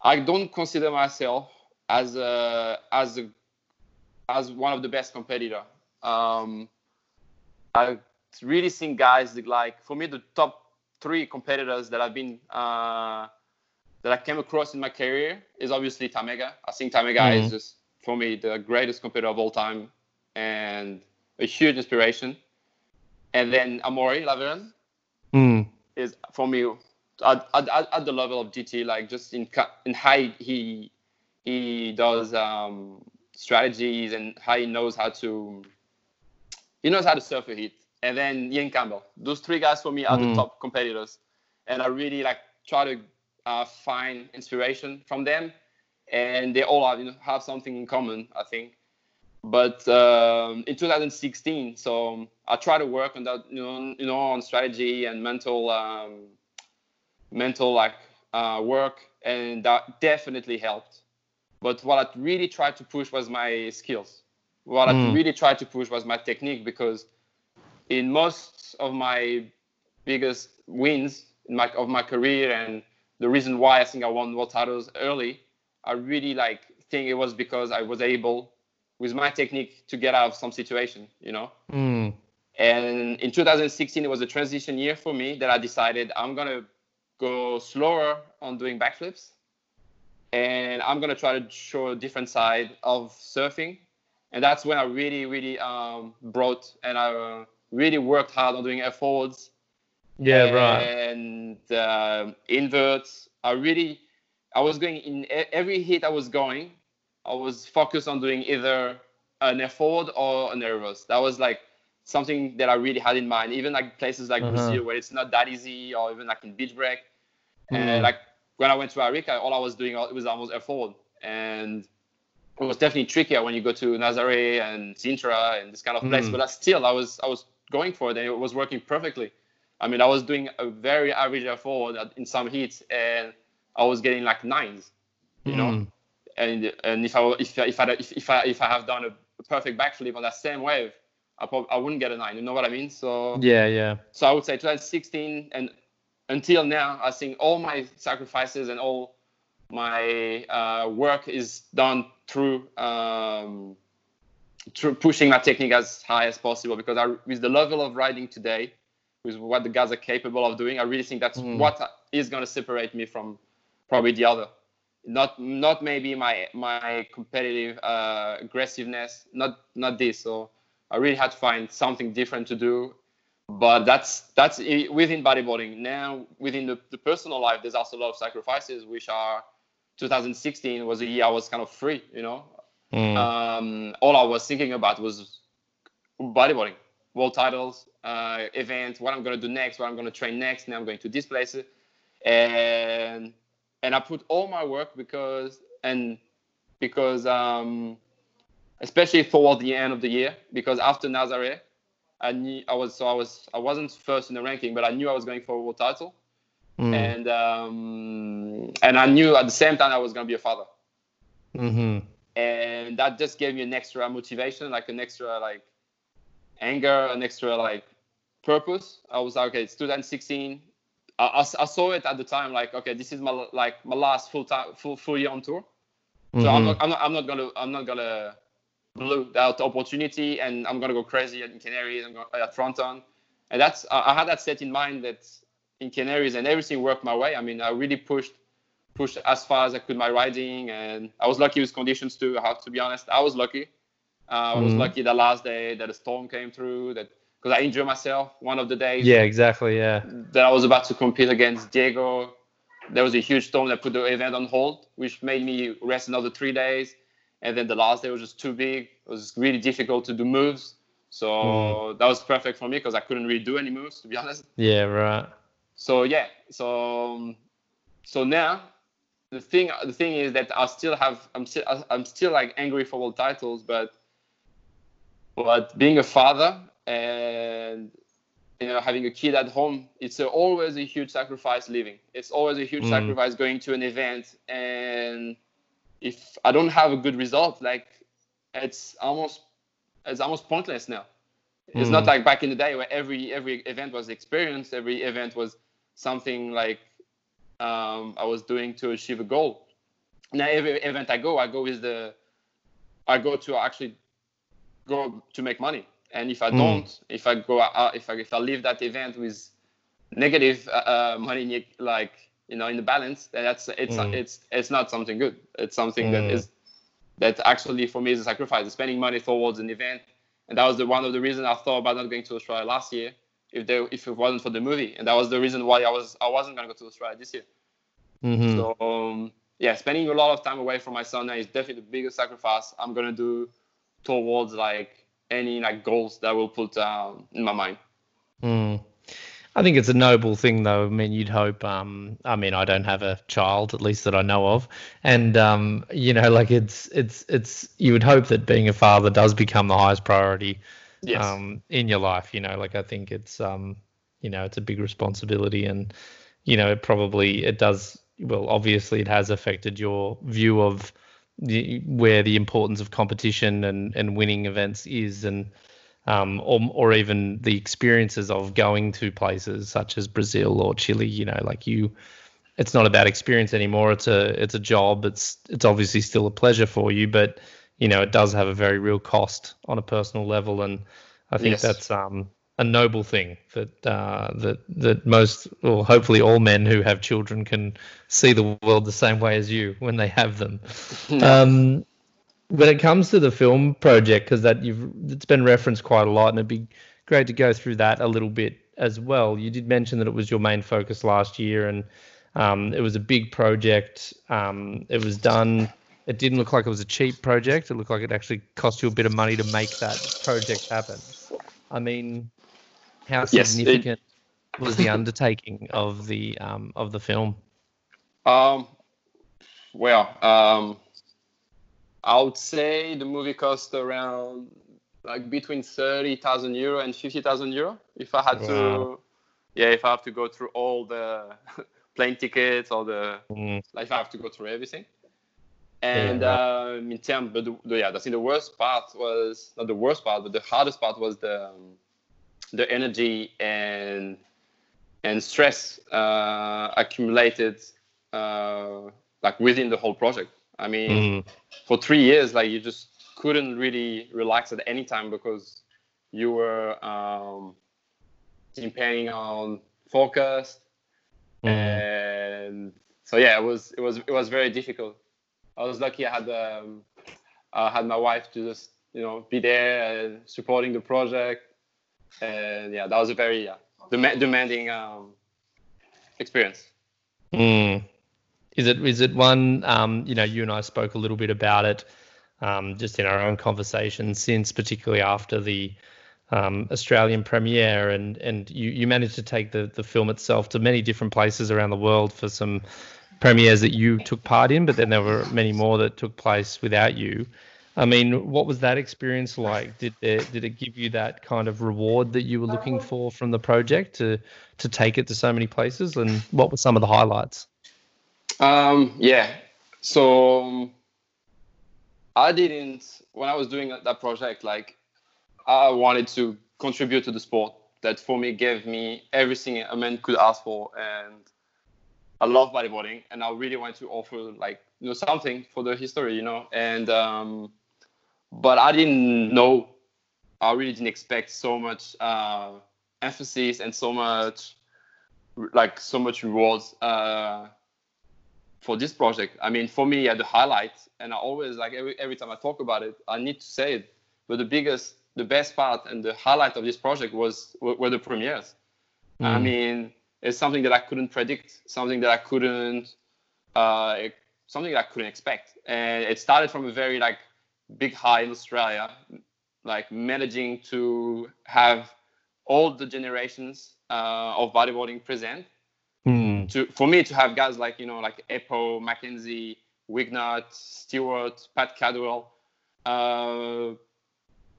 I don't consider myself as a as a as one of the best competitor. Um, I really think guys that, like for me the top three competitors that I've been uh, that I came across in my career is obviously Tamega. I think Tamega Mhm. is just for me the greatest competitor of all time and a huge inspiration. And then Amaury Lavernhe Mm. is for me at, at, at the level of GT, like just in in how he he does um, strategies and how he knows how to he knows how to surf a hit. And then Ian Campbell, those three guys for me are Mm. the top competitors, and I really like try to uh, find inspiration from them, and they all have you know have something in common, I think. But um, in 2016, so I try to work on that, you know, you know, on strategy and mental, um, mental like uh, work, and that definitely helped. But what I really tried to push was my skills. What I Mm. really tried to push was my technique because in most of my biggest wins in my, of my career and the reason why I think I won world titles early, I really like think it was because I was able with my technique to get out of some situation, you know. Mm. And in 2016, it was a transition year for me that I decided I'm gonna go slower on doing backflips, and I'm gonna try to show a different side of surfing. And that's when I really, really um, brought and I uh, really worked hard on doing air forwards Yeah, right. and uh, inverts. I really, I was going in every hit I was going, I was focused on doing either an air forward or an air reverse. That was like something that I really had in mind. Even like places like Uh-huh. Brazil where it's not that easy, or even like in beach break. Mm. And like when I went to Arica, all I was doing was almost air forward, and it was definitely trickier when you go to Nazare and Sintra and this kind of place. Mm. But I still, I was I was going for it, and it was working perfectly. I mean, I was doing a very average forward in some heats, and I was getting like nines, you know. Mm. And and if I if if I if, if I if I have done a perfect backflip on that same wave, I probably I wouldn't get a nine. You know what I mean? So Yeah, yeah. so I would say 2016 and until now, I think all my sacrifices and all my uh, work is done through um, through pushing my technique as high as possible. Because I, with the level of riding today, with what the guys are capable of doing, I really think that's Mm. what is going to separate me from probably the other. Not not maybe my my competitive uh, aggressiveness, not not this. So I really had to find something different to do but that's that's within bodyboarding now within the, the personal life there's also a lot of sacrifices which are 2016 was a year i was kind of free you know Mm. um, all i was thinking about was bodyboarding world titles uh, event what i'm going to do next what i'm going to train next now i'm going to this place and and i put all my work because and because um, especially toward the end of the year because after Nazare, I knew I was so I was I wasn't first in the ranking, but I knew I was going for a world title, Mm. and um, and I knew at the same time I was going to be a father, hmm and that just gave me an extra motivation, like an extra like anger, an extra like purpose. I was like, okay, it's 2016. I, I, I saw it at the time, like okay, this is my like my last full time full full year on tour. So I'm Mhm. not, I'm not, I'm not gonna, I'm not gonna blow that opportunity, and I'm gonna go crazy in Canaries, I'm gonna, at Fronton, and that's, I I had that set in mind that in Canaries, and everything worked my way. I mean, I really pushed, pushed as far as I could my riding, and I was lucky with conditions too. I have to be honest, I was lucky. Uh, I was Mhm. lucky the last day that a storm came through, that because I injured myself one of the days Yeah, exactly. Yeah. that I was about to compete against Diego. There was a huge storm that put the event on hold, which made me rest another three days. And then the last day was just too big. It was really difficult to do moves. So Mm. that was perfect for me because I couldn't really do any moves, to be honest. Yeah. Right. So yeah, so um, so now the thing the thing is that I still have I'm still I'm still like angry for world titles, but but being a father and you know having a kid at home, it's a, always a huge sacrifice living. It's always a huge Mm. sacrifice going to an event, and if I don't have a good result, like it's almost it's almost pointless now. It's not Mm. like back in the day where every every event was experience, every event was something like um, I was doing to achieve a goal. Now every event I go, I go with the I go to actually go to make money. And if I Mm. don't, if I go out, if I if I leave that event with negative uh, uh, money, like you know, in the balance, then that's it's Mm. it's it's not something good. It's something that Mm. is that actually for me is a sacrifice. Spending money towards an event, and that was the one of the reasons I thought about not going to Australia last year if they if it wasn't for the movie, and that was the reason why I was I wasn't gonna go to Australia this year. hmm So um, yeah, spending a lot of time away from my son now is definitely the biggest sacrifice I'm gonna do towards like any like goals that will put um, in my mind. Mm. I think it's a noble thing, though. I mean, you'd hope. Um, I mean, I don't have a child, at least that I know of, and um, you know, like it's it's it's. You would hope that being a father does become the highest priority Yes. um, in your life. You know, like I think it's um, you know, it's a big responsibility, and you know, it probably it does. Well, obviously, it has affected your view of the, where the importance of competition and and winning events is, and um, or or even the experiences of going to places such as Brazil or Chile. You know, like you, it's not about experience anymore. It's a it's a job. It's it's obviously still a pleasure for you, but you know it does have a very real cost on a personal level, and I think Yes. that's um, a noble thing that uh, that that most, or hopefully all men who have children can see the world the same way as you when they have them. Um, when it comes to the film project, because that you've it's been referenced quite a lot, and it'd be great to go through that a little bit as well. You did mention that it was your main focus last year, and um, it was a big project. Um, it was done. It didn't look like it was a cheap project. It looked like it actually cost you a bit of money to make that project happen. I mean, how Yes, it- significant was the undertaking of the um, of the film? Um, well, um, I would say the movie cost around like between thirty thousand euro and fifty thousand euro. If I had Wow. to, yeah, if I have to go through all the plane tickets or the Mm. like if I have to go through everything. And Yeah, um, in terms, but the- yeah, I think the worst part was not the worst part, but the hardest part was the um, the energy and and stress uh, accumulated uh, like within the whole project. I mean, Mm. for three years, like you just couldn't really relax at any time because you were um, depending on forecast Mm. and so yeah, it was it was it was very difficult. I was lucky I had um, I had my wife to just you know be there and supporting the project, and yeah, that was a very yeah, dem- demanding um, experience. Mm. Is it is it one? Um, you know, you and I spoke a little bit about it, um, just in our own conversation since, particularly after the um, Australian premiere, and and you you managed to take the the film itself to many different places around the world for some premieres that you took part in, but then there were many more that took place without you. I mean, what was that experience like? Did it, did it give you that kind of reward that you were looking for from the project to to take it to so many places? And what were some of the highlights? Um, yeah. So um, I didn't when I was doing that project. Like I wanted to contribute to the sport that for me gave me everything a man could ask for, and I love bodyboarding, and I really wanted to offer like you know something for the history, you know. And um, but I didn't know. I really didn't expect so much uh, emphasis and so much like so much rewards. Uh, for this project. I mean, for me, yeah, the highlight, and I always like every every time I talk about it, I need to say it. But the biggest, the best part, and the highlight of this project was were, the premieres. I Mm. mean, it's something that I couldn't predict, something that I couldn't, uh, something that I couldn't expect, and it started from a very like big high in Australia, like managing to have all the generations uh, of bodyboarding present Mm. to for me to have guys like you know like Eppo, Mackenzie, Wignut, Stewart, Pat Caldwell, uh,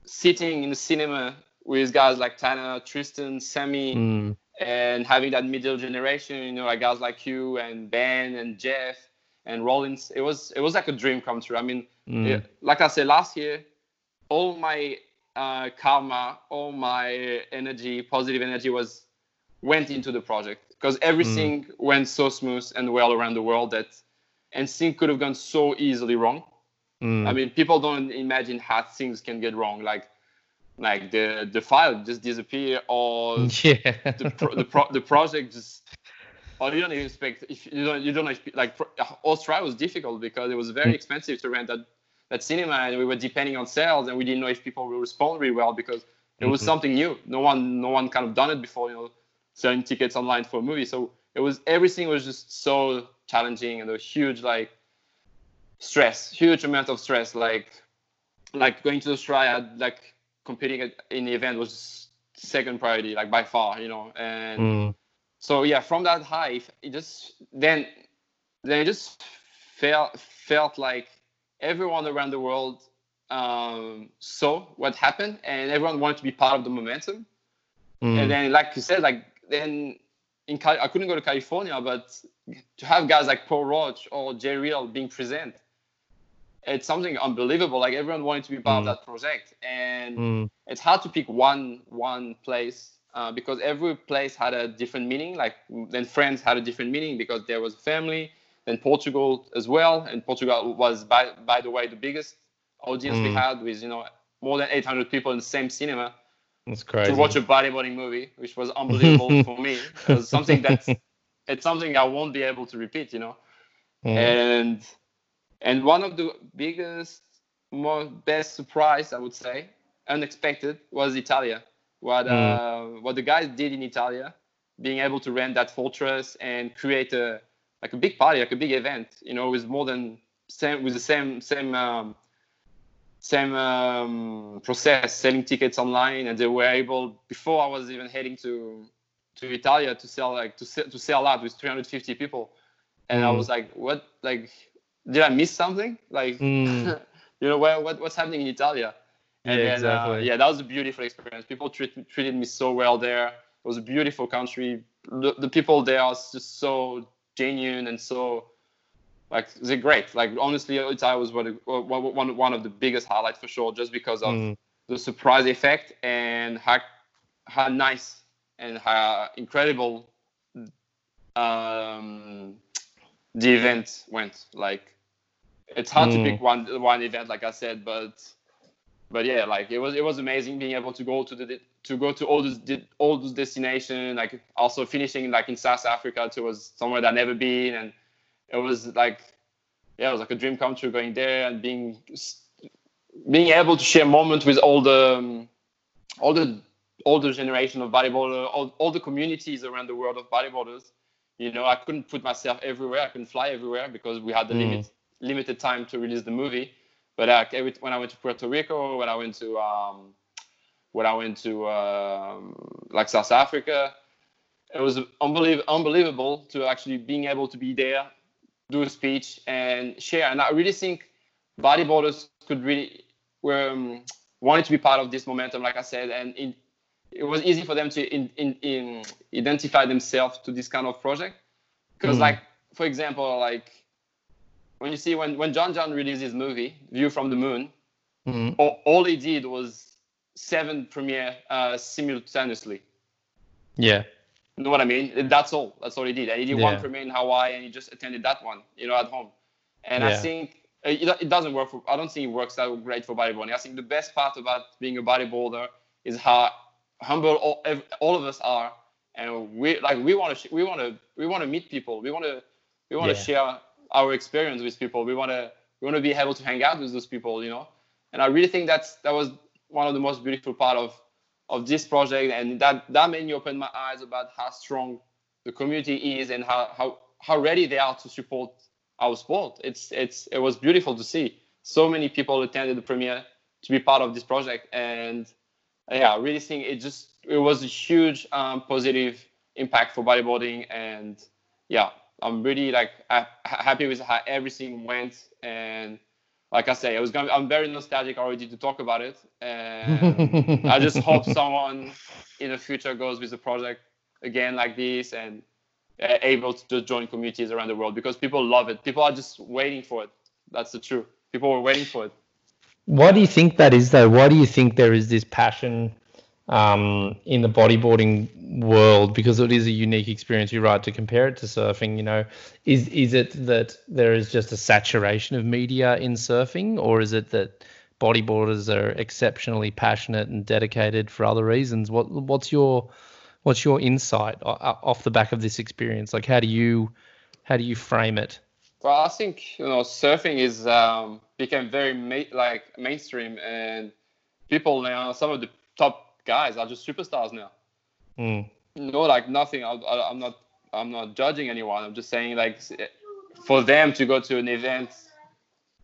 sitting in the cinema with guys like Tanner, Tristan, Sammy, Mm. and having that middle generation, you know, like guys like you and Ben and Jeff and Rawlins. It was it was like a dream come true. I mean, Mm. yeah, like I said last year, all my uh, karma, all my energy, positive energy was went into the project because everything went so smooth and well around the world that and things could have gone so easily wrong. Mm. I mean, people don't imagine how things can get wrong, like like the the file just disappear or yeah. the pro, the, pro, the project just or you don't even expect if you don't you don't expect, like Australia was difficult because it was very Mm. expensive to rent that that cinema and we were depending on sales and we didn't know if people will respond really well because it was Mhm. something new no one no one kind of done it before you know selling tickets online for a movie so it was everything was just so challenging and a huge like stress huge amount of stress like like going to Australia like competing at, in the event was second priority like by far you know and Mm. so yeah from that high it just then then it just felt felt like everyone around the world um, saw what happened and everyone wanted to be part of the momentum Mm. and then like you said like then in I couldn't go to California but to have guys like Paul Roach or Jay Reale being present it's something unbelievable like everyone wanted to be part Mm. of that project and Mm. it's hard to pick one one place uh, because every place had a different meaning. Like then France had a different meaning because there was family. Then Portugal as well, and Portugal was by by the way the biggest audience we Mm. had with you know more than 800 people in the same cinema That's crazy. to watch a bodyboarding movie, which was unbelievable for me. It was something that's it's something I won't be able to repeat, you know Mm. and and one of the biggest more best surprise i would say unexpected was italia what uh, what the guys did in italia being able to rent that fortress and create a like a big party like a big event you know with more than same with the same same um, same um, process selling tickets online and they were able before i was even heading to to italia to sell like to sell, to sell out with 350 people and i Mm. was like what like did i miss something like Mm. you know what, what what's happening in italia and Yeah, then, uh, exactly. yeah that was a beautiful experience people treat, treated me so well there It was a beautiful country. The, the people there are just so genuine and so like they're great. Like honestly, Italy was one, one, one of the biggest highlights for sure, just because of Mm. the surprise effect and how how nice and how incredible um, the event went. Like it's hard to Mm. pick one one event, like I said, but but yeah, like it was it was amazing being able to go to the to go to all those all those destinations. Like also finishing like in South Africa, to was somewhere that I'd never been, and it was like yeah, it was like a dream come true going there and being being able to share moments with all the um, all the older generation of bodyboarder, all, all the communities around the world of bodyboarders. You know, I couldn't put myself everywhere. I couldn't fly everywhere because we had the Mm. limit limited time to release the movie. But uh, every, when I went to Puerto Rico, when I went to um, when I went to um, like South Africa, it was unbelievable, unbelievable to actually being able to be there, do a speech and share. And I really think bodyboarders could really were um, wanted to be part of this momentum, like I said, and in, it was easy for them to in, in, in identify themselves to this kind of project. Because, Mm. like for example, like when you see when when John John released his movie View from the Moon, Mm. all, all he did was seven premiere uh, simultaneously. Yeah. You know what I mean? That's all. That's all he did. And he did one Yeah. premiere in Hawaii, and he just attended that one, you know, at home. And I think uh, it, it doesn't work for. I don't think it works that great for bodyboarding. I think the best part about being a bodyboarder is how humble all, all of us are, and we like we want to sh- we want to we want to meet people. We want to we want to Yeah. share our experience with people. We want to we want to be able to hang out with those people, you know. And I really think that's that was one of the most beautiful part of of this project, and that that made me open my eyes about how strong the community is and how how how ready they are to support our sport. It's it's it was beautiful to see so many people attended the premiere to be part of this project, and yeah, really think it just it was a huge um, positive impact for bodyboarding and yeah, I'm really like ha- happy with how everything went, and like I say, I was gonna I'm very nostalgic already to talk about it, and I just hope someone in the future goes with a project again like this and uh, able to just join communities around the world because people love it. People are just waiting for it. That's the truth. People were waiting for it. Why do you think that is, though? Why do you think there is this passion um, in the bodyboarding world? Because it is a unique experience. You're right to compare it to surfing. You know, is is it that there is just a saturation of media in surfing, or is it that bodyboarders are exceptionally passionate and dedicated for other reasons? What what's your what's your insight off the back of this experience? Like, how do you how do you frame it? Well, I think you know surfing is um, became very ma- like mainstream, and people now some of the top guys are just superstars now. Mm. No, like nothing. I, I, I'm not. I'm not judging anyone. I'm just saying like for them to go to an event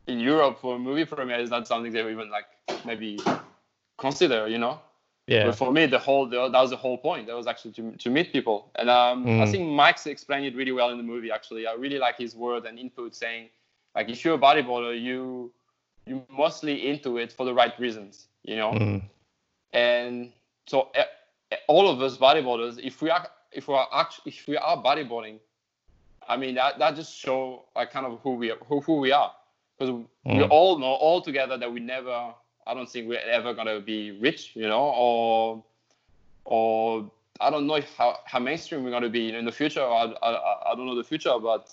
in Europe for a movie premiere is not something they would even like maybe consider. You know. Yeah. But for me, the whole the, that was the whole point. That was actually to, to meet people, and um, I Mm. think Mike's explained it really well in the movie. Actually, I really like his word and input, saying like if you're a bodyboarder, you you mostly into it for the right reasons, you know. Mm. And so eh, eh, all of us bodyboarders, if we are if we are actually if we are bodyboarding, I mean that that just show like kind of who we are, who, who we are, because we Mm. all know all together that we never. I don't think we're ever gonna be rich, you know, or or I don't know if how, how mainstream we're gonna be in the future. I, I, I don't know the future, but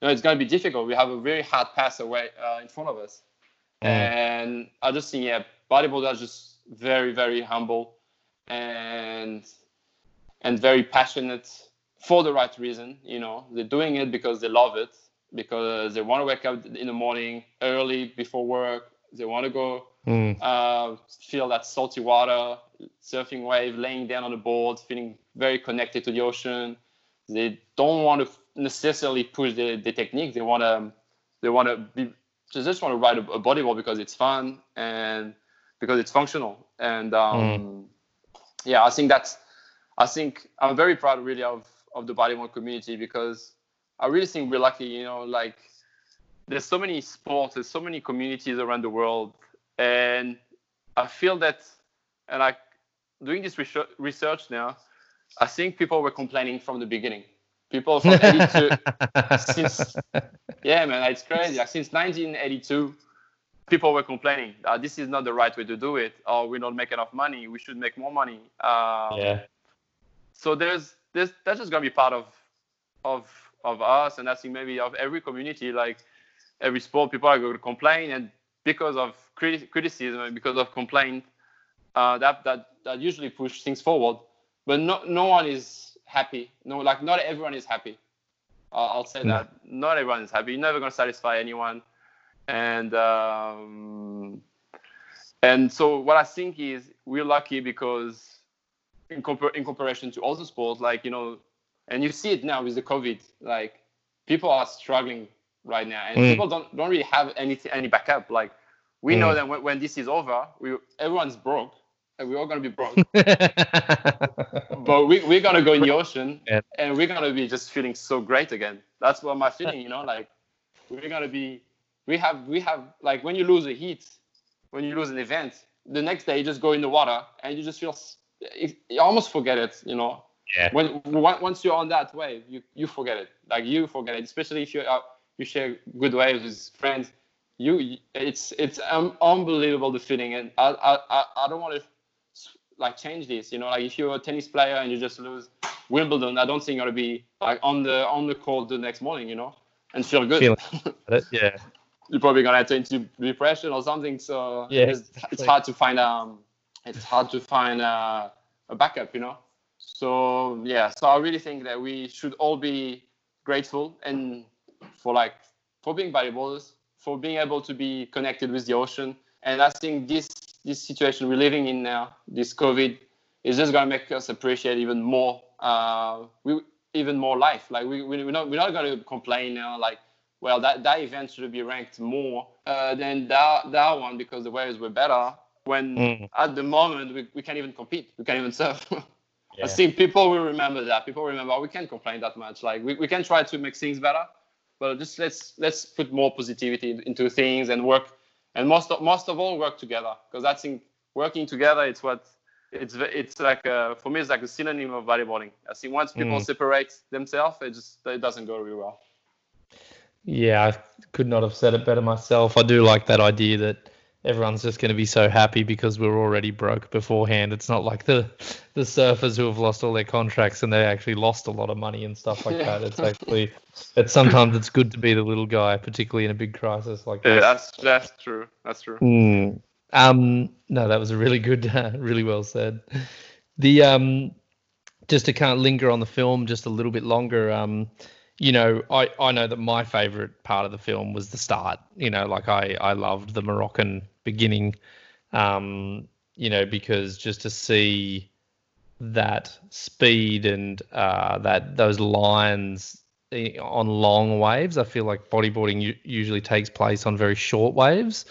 you know, it's gonna be difficult. We have a very hard path away uh, in front of us, Mm. and I just think yeah, bodyboarders just very very humble and and very passionate for the right reason. You know, they're doing it because they love it, because they want to wake up in the morning early before work. They want to go Mm. uh, feel that salty water, surfing wave, laying down on the board, feeling very connected to the ocean. They don't want to necessarily push the, the technique. They want to they want to be they just want to ride a, a bodyboard because it's fun and because it's functional. And um, yeah, I think that's I think I'm very proud really of of the bodyboard community because I really think we're lucky. You know, like there's so many sports, there's so many communities around the world and I feel that, and like doing this research, research now, I think people were complaining from the beginning. People from 82 since yeah, man, it's crazy. Like, since 1982, people were complaining uh, this is not the right way to do it, or we don't make enough money. We should make more money. Um, yeah. So there's there's that's just gonna be part of of of us, and I think maybe of every community, like every sport, people are going to complain, and because of criti- criticism and because of complaint, uh, that that that usually push things forward. But no no one is happy. No, like not everyone is happy. Uh, I'll say No. that not everyone is happy. You're never gonna satisfy anyone, and um, and so what I think is we're lucky because in, compar- in comparison to other sports, like you know, and you see it now with the COVID, like people are struggling right now, and Mm. people don't don't really have any any backup. Like we know Mm. that when, when this is over, we everyone's broke, and we're all gonna be broke. but we, we're gonna go in the ocean Yeah. and we're gonna be just feeling so great again that's what my feeling you know like we're gonna be we have we have like when you lose a heat when you lose an event the next day you just go in the water and you just feel you almost forget it you know? Yeah. when once you're on that wave you you forget it. Like you forget it especially if you you share good waves with friends. You it's it's um, unbelievable the feeling. And i i I- don't want to like change this you know? Like if you're a tennis player and you just lose wimbledon i don't think you're gonna be like on the on the court the next morning you know? And feel good. Feeling- yeah. You're probably gonna enter into depression or something so Yeah, it's, it's hard to find um it's hard to find uh, a backup you know? So yeah so i really think that we should all be grateful and for like for being bodyboarders for being able to be connected with the ocean. And i think this this situation we're living in now this covid is just gonna make us appreciate even more uh we even more life. Like we, we we're not we're not gonna complain now like well that that event should be ranked more uh, than that that one because the waves were better when Mm. at the moment we, we can't even compete we can't even surf Yeah. I think people will remember that. People remember oh, we can't complain that much. Like we, we can try to make things better, but just let's let's put more positivity into things and work and most of, most of all work together because I think working together it's what it's it's like uh for me it's like a synonym of bodyboarding. I think once people Mm. separate themselves, it just it doesn't go really well. Yeah, I could not have said it better myself. I do like that idea that everyone's just going to be so happy because we're already broke beforehand. It's not like the the surfers who have lost all their contracts and they actually lost a lot of money and stuff like Yeah. that. It's actually it's sometimes it's good to be the little guy, particularly in a big crisis like Yeah, this. that's that's true. That's true. Hmm. Um, no, that was a really good, uh, really well said. The um, just to kind of linger on the film just a little bit longer. Um, you know, I I know that my favorite part of the film was the start. You know, like I I loved the Moroccan beginning. Um, you know, because just to see that speed and uh, that those lines eh, on long waves, I feel like bodyboarding usually takes place on very short waves.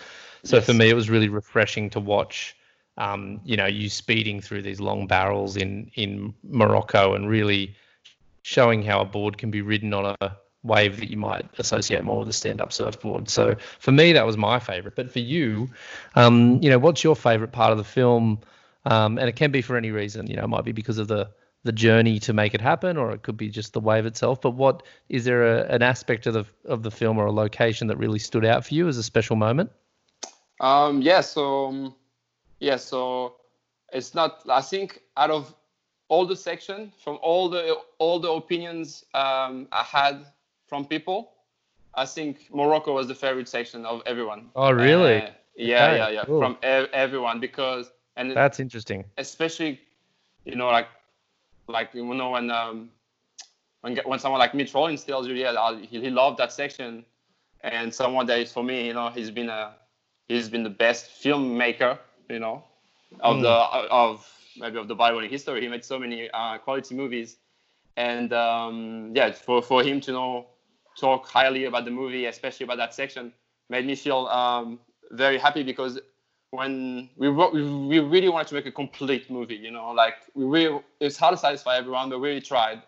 So for me, it was really refreshing to watch. Um, you know, you speeding through these long barrels in in Morocco and really showing how a board can be ridden on a wave that you might associate more with a stand-up surfboard. So for me, that was my favorite. But for you, um, you know, what's your favorite part of the film? Um, and it can be for any reason. You know, it might be because of the the journey to make it happen, or it could be just the wave itself. But what is there a, an aspect of the of the film or a location that really stood out for you as a special moment? Um, yeah, so um, yeah, so it's not. I think out of all the section, from all the all the opinions um, I had from people, I think Morocco was the favorite section of everyone. Oh, really? Uh, yeah, Okay, yeah, yeah, cool. from e- everyone because and That's interesting. especially you know like like you know when um when when someone like Mitch Rawlins tells you yeah he, he loved that section and someone that is for me you know he's been a he's been the best filmmaker you know of the of maybe of the bodyboarding history he made so many uh, quality movies and um, yeah for for him to know talk highly about the movie especially about that section made me feel um, very happy because when we, wrote, we we really wanted to make a complete movie, you know, like we really it's hard to satisfy everyone, but we really tried.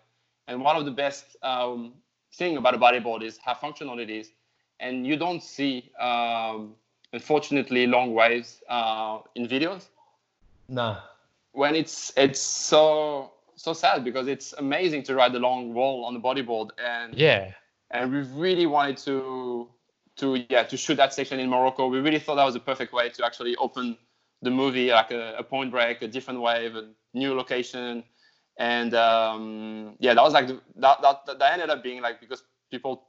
And one of the best um, thing about a bodyboard is how functional it is, and you don't see, um, unfortunately, long waves uh, in videos No. When it's it's so so sad because it's amazing to ride the long wall on the bodyboard and Yeah. and we really wanted to to yeah to shoot that section in Morocco. We really thought that was the perfect way to actually open the movie like a, a point break, a different wave, a new location, and um, yeah, that was like the, that, that that ended up being like because people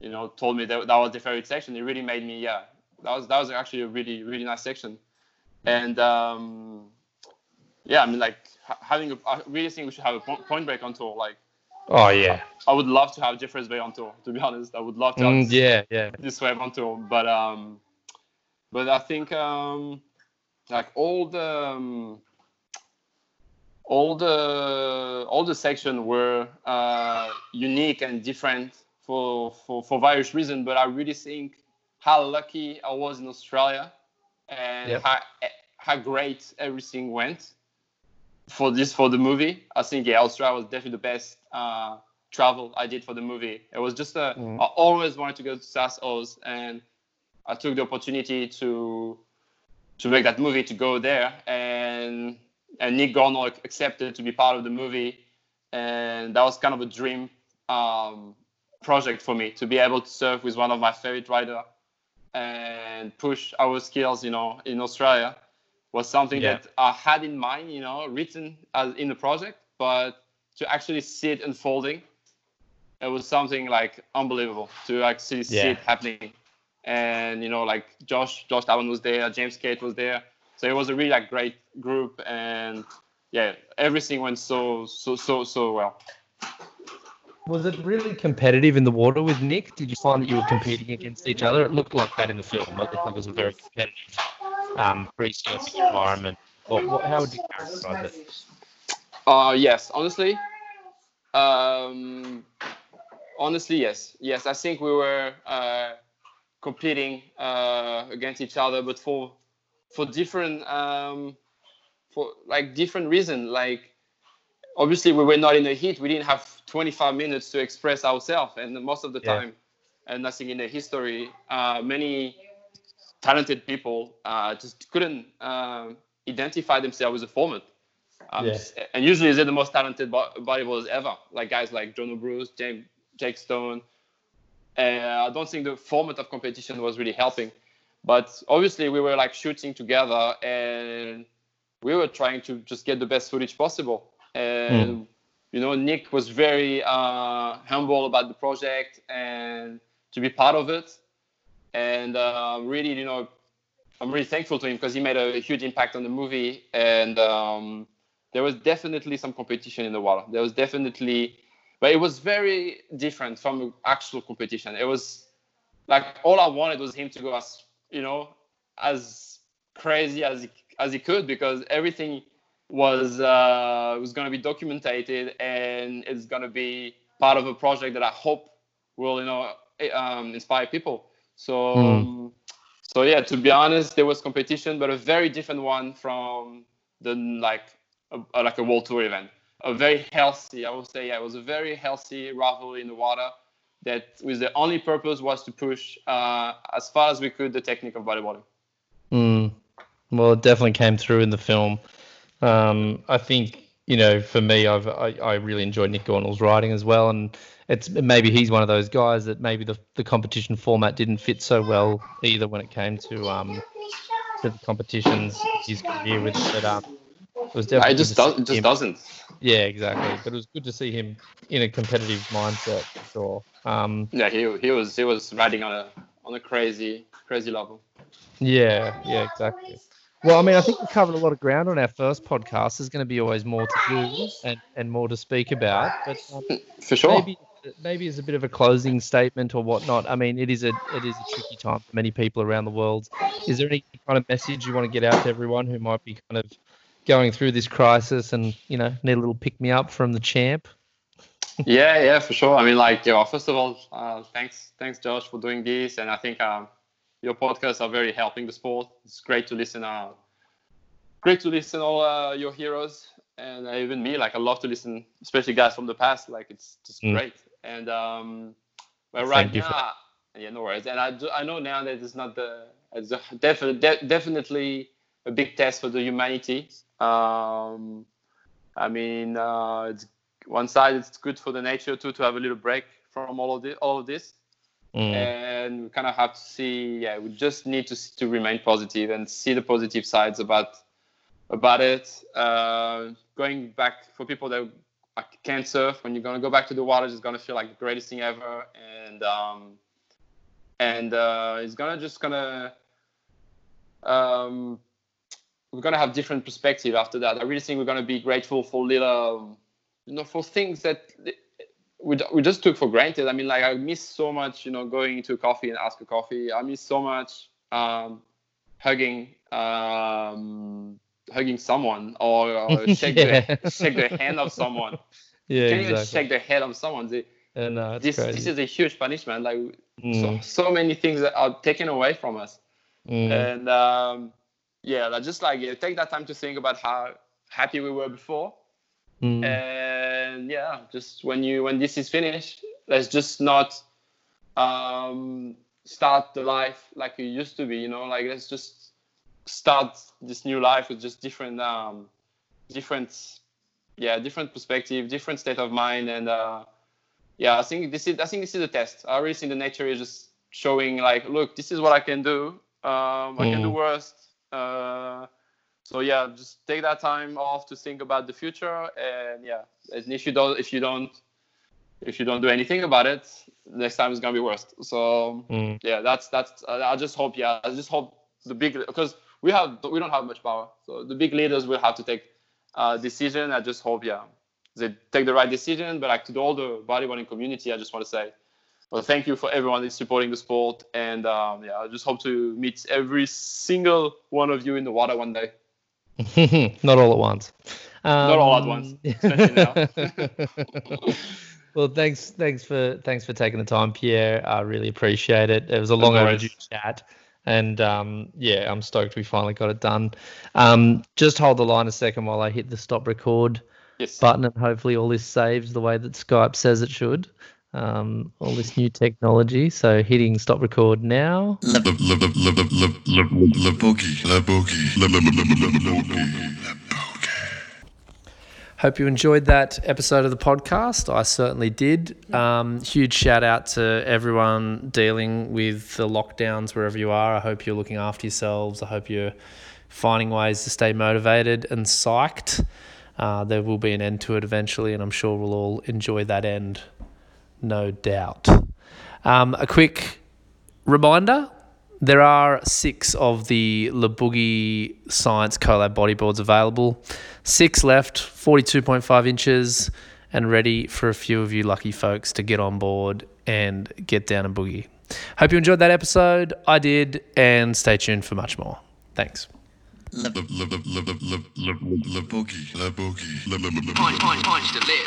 you know told me that that was their favorite section. It really made me yeah that was that was actually a really really nice section, and um, yeah, I mean like having a, I really think we should have a point, break on tour like. Oh yeah. I would love to have Jeffreys Bay on tour. To be honest, I would love to have Mm, yeah, yeah. this wave on tour. But um, but I think um, like all the um, all the all the section were uh, unique and different for, for for various reasons. But I really think how lucky I was in Australia and Yep. how how great everything went for this for the movie. I think yeah, Australia was definitely the best uh, travel I did for the movie. It was just a Mm. I always wanted to go to South Oz, and I took the opportunity to to make that movie to go there, and and Nick Gornall accepted to be part of the movie, and that was kind of a dream um, project for me to be able to surf with one of my favorite rider and push our skills, you know, in Australia was something Yeah. that I had in mind, you know, written as in the project, but to actually see it unfolding, it was something like unbelievable to actually see Yeah. it happening. And you know, like Josh, Josh Allen was there, James Kate was there, so it was a really like great group, and yeah, everything went so so so so well. Was it really competitive in the water with Nick? Did you find that you were competing against each other? It looked like that in the film. Looked like it was a very competitive um, free-surfing environment. Or what, how would you characterize it? Uh, yes, honestly, um, honestly, yes, yes. I think we were uh, competing uh, against each other, but for for different um, for like different reason. Like obviously, we were not in a heat. We didn't have 25 minutes to express ourselves, and most of the Yeah. time, and nothing in the history, uh, many talented people uh, just couldn't um identify themselves with the format. Um, Yeah. And usually they're the most talented bo- bodyboarders ever, like guys like John Bruce, James, Jake Stone. And I don't think the format of competition was really helping. But obviously we were like shooting together and we were trying to just get the best footage possible. And you know, Nick was very uh, humble about the project and to be part of it. And uh, really, you know, I'm really thankful to him because he made a huge impact on the movie. And um, there was definitely some competition in the water. There was definitely, but it was very different from actual competition. It was like all I wanted was him to go as you know as crazy as he, as he could because everything was uh, was going to be documented and it's going to be part of a project that I hope will you know eh, um, inspire people. So um, so yeah, to be honest, there was competition, but a very different one from the like a, a- like a world tour event. A very healthy, I would say, yeah, it was a very healthy rivalry in the water that with the only purpose was to push uh, as far as we could the technique of bodyboarding. Mm. Well, it definitely came through in the film. Um, I think you know, for me, I've I, I really enjoyed Nick Gornall's writing as well, and it's maybe he's one of those guys that maybe the the competition format didn't fit so well either when it came to um to the competitions his career with. But um, it was definitely It just does, it just him. doesn't Yeah, exactly. But it was good to see him in a competitive mindset for sure. Um, Yeah, he, he was he was riding on a on a crazy crazy level. Yeah, yeah, exactly. Well, I mean, I think we covered a lot of ground on our first podcast. There's going to be always more to do and, and more to speak about. But um, For sure. maybe maybe as a bit of a closing statement or whatnot. I mean, it is a it is a tricky time for many people around the world. Is there any kind of message you want to get out to everyone who might be kind of going through this crisis and you know need a little pick me up from the champ? yeah, yeah, for sure. I mean, like, you know, first of all, uh, thanks, thanks, Josh, for doing this, and I think um, your podcasts are very helping the sport. It's great to listen. Uh, great to listen all uh, your heroes, and uh, even me. Like, I love to listen, especially guys from the past. Like, it's just Mm. great. And um, well, right Thank you for now, yeah, no worries. And I do, I know now that it's not the, it's a definitely, de- definitely a big test for the humanity. Um, I mean, uh, it's one side it's good for the nature too to have a little break from all of this. All of this, Mm. and we kind of have to see. Yeah, we just need to to remain positive and see the positive sides about about it. Uh, going back for people that can't surf, when you're gonna go back to the water, it's gonna feel like the greatest thing ever, and um, and uh, it's gonna just gonna um, we're gonna have different perspective after that. I really think we're gonna be grateful for little, you know, for things that we, we just took for granted. I mean, like I miss so much, you know, going into a coffee and ask a coffee. I miss so much um, hugging, um, hugging someone or, or shake Yeah. the shake the hand of someone. yeah, Can you even shake the head of someone? They, Yeah, no, this crazy. this is a huge punishment. Like Mm, so so many things that are taken away from us mm, and um, yeah, like, just like yeah, take that time to think about how happy we were before, mm. and yeah, just when you when this is finished, let's just not um, start the life like it used to be. You know, like let's just start this new life with just different um, different yeah different perspective, different state of mind, and uh, yeah, I think this is I think this is a test. I really think the nature is just showing like, look, this is what I can do. Um, I can do Mm. worst. Uh, so yeah, just take that time off to think about the future, and yeah, and if you don't, if you don't, if you don't do anything about it, next time is gonna be worse. So Mm. yeah, that's that's. I I just hope, yeah, I just hope the big because we have we don't have much power, so the big leaders will have to take uh, decision. I just hope, yeah, they take the right decision. But like to all the bodyboarding community, I just want to say, well, thank you for everyone that's supporting the sport, and um, yeah, I just hope to meet every single one of you in the water one day. Not all at once. Not all at Um, once, especially now. well, thanks, thanks for thanks for taking the time, Pierre. I really appreciate it. It was a long No overdue chat, and um, yeah, I'm stoked we finally got it done. Um, just hold the line a second while I hit the stop record Yes. button, and hopefully all this saves the way that Skype says it should um, all this new technology. So hitting stop record now. Hope you enjoyed that episode of the podcast. I certainly did. Um, huge shout out to everyone dealing with the lockdowns wherever you are. I hope you're looking after yourselves. I hope you're finding ways to stay motivated and psyched. Uh, there will be an end to it eventually, and I'm sure we'll all enjoy that end no doubt. Um, a quick reminder there are six of the Le Boogie Science Collab bodyboards available. Six left, 42.5 inches, and ready for a few of you lucky folks to get on board and get down and boogie. Hope you enjoyed that episode. I did, and stay tuned for much more. Thanks. La la la la la la la la boogie, la boogie, la la la la Punch, punch, punch to live.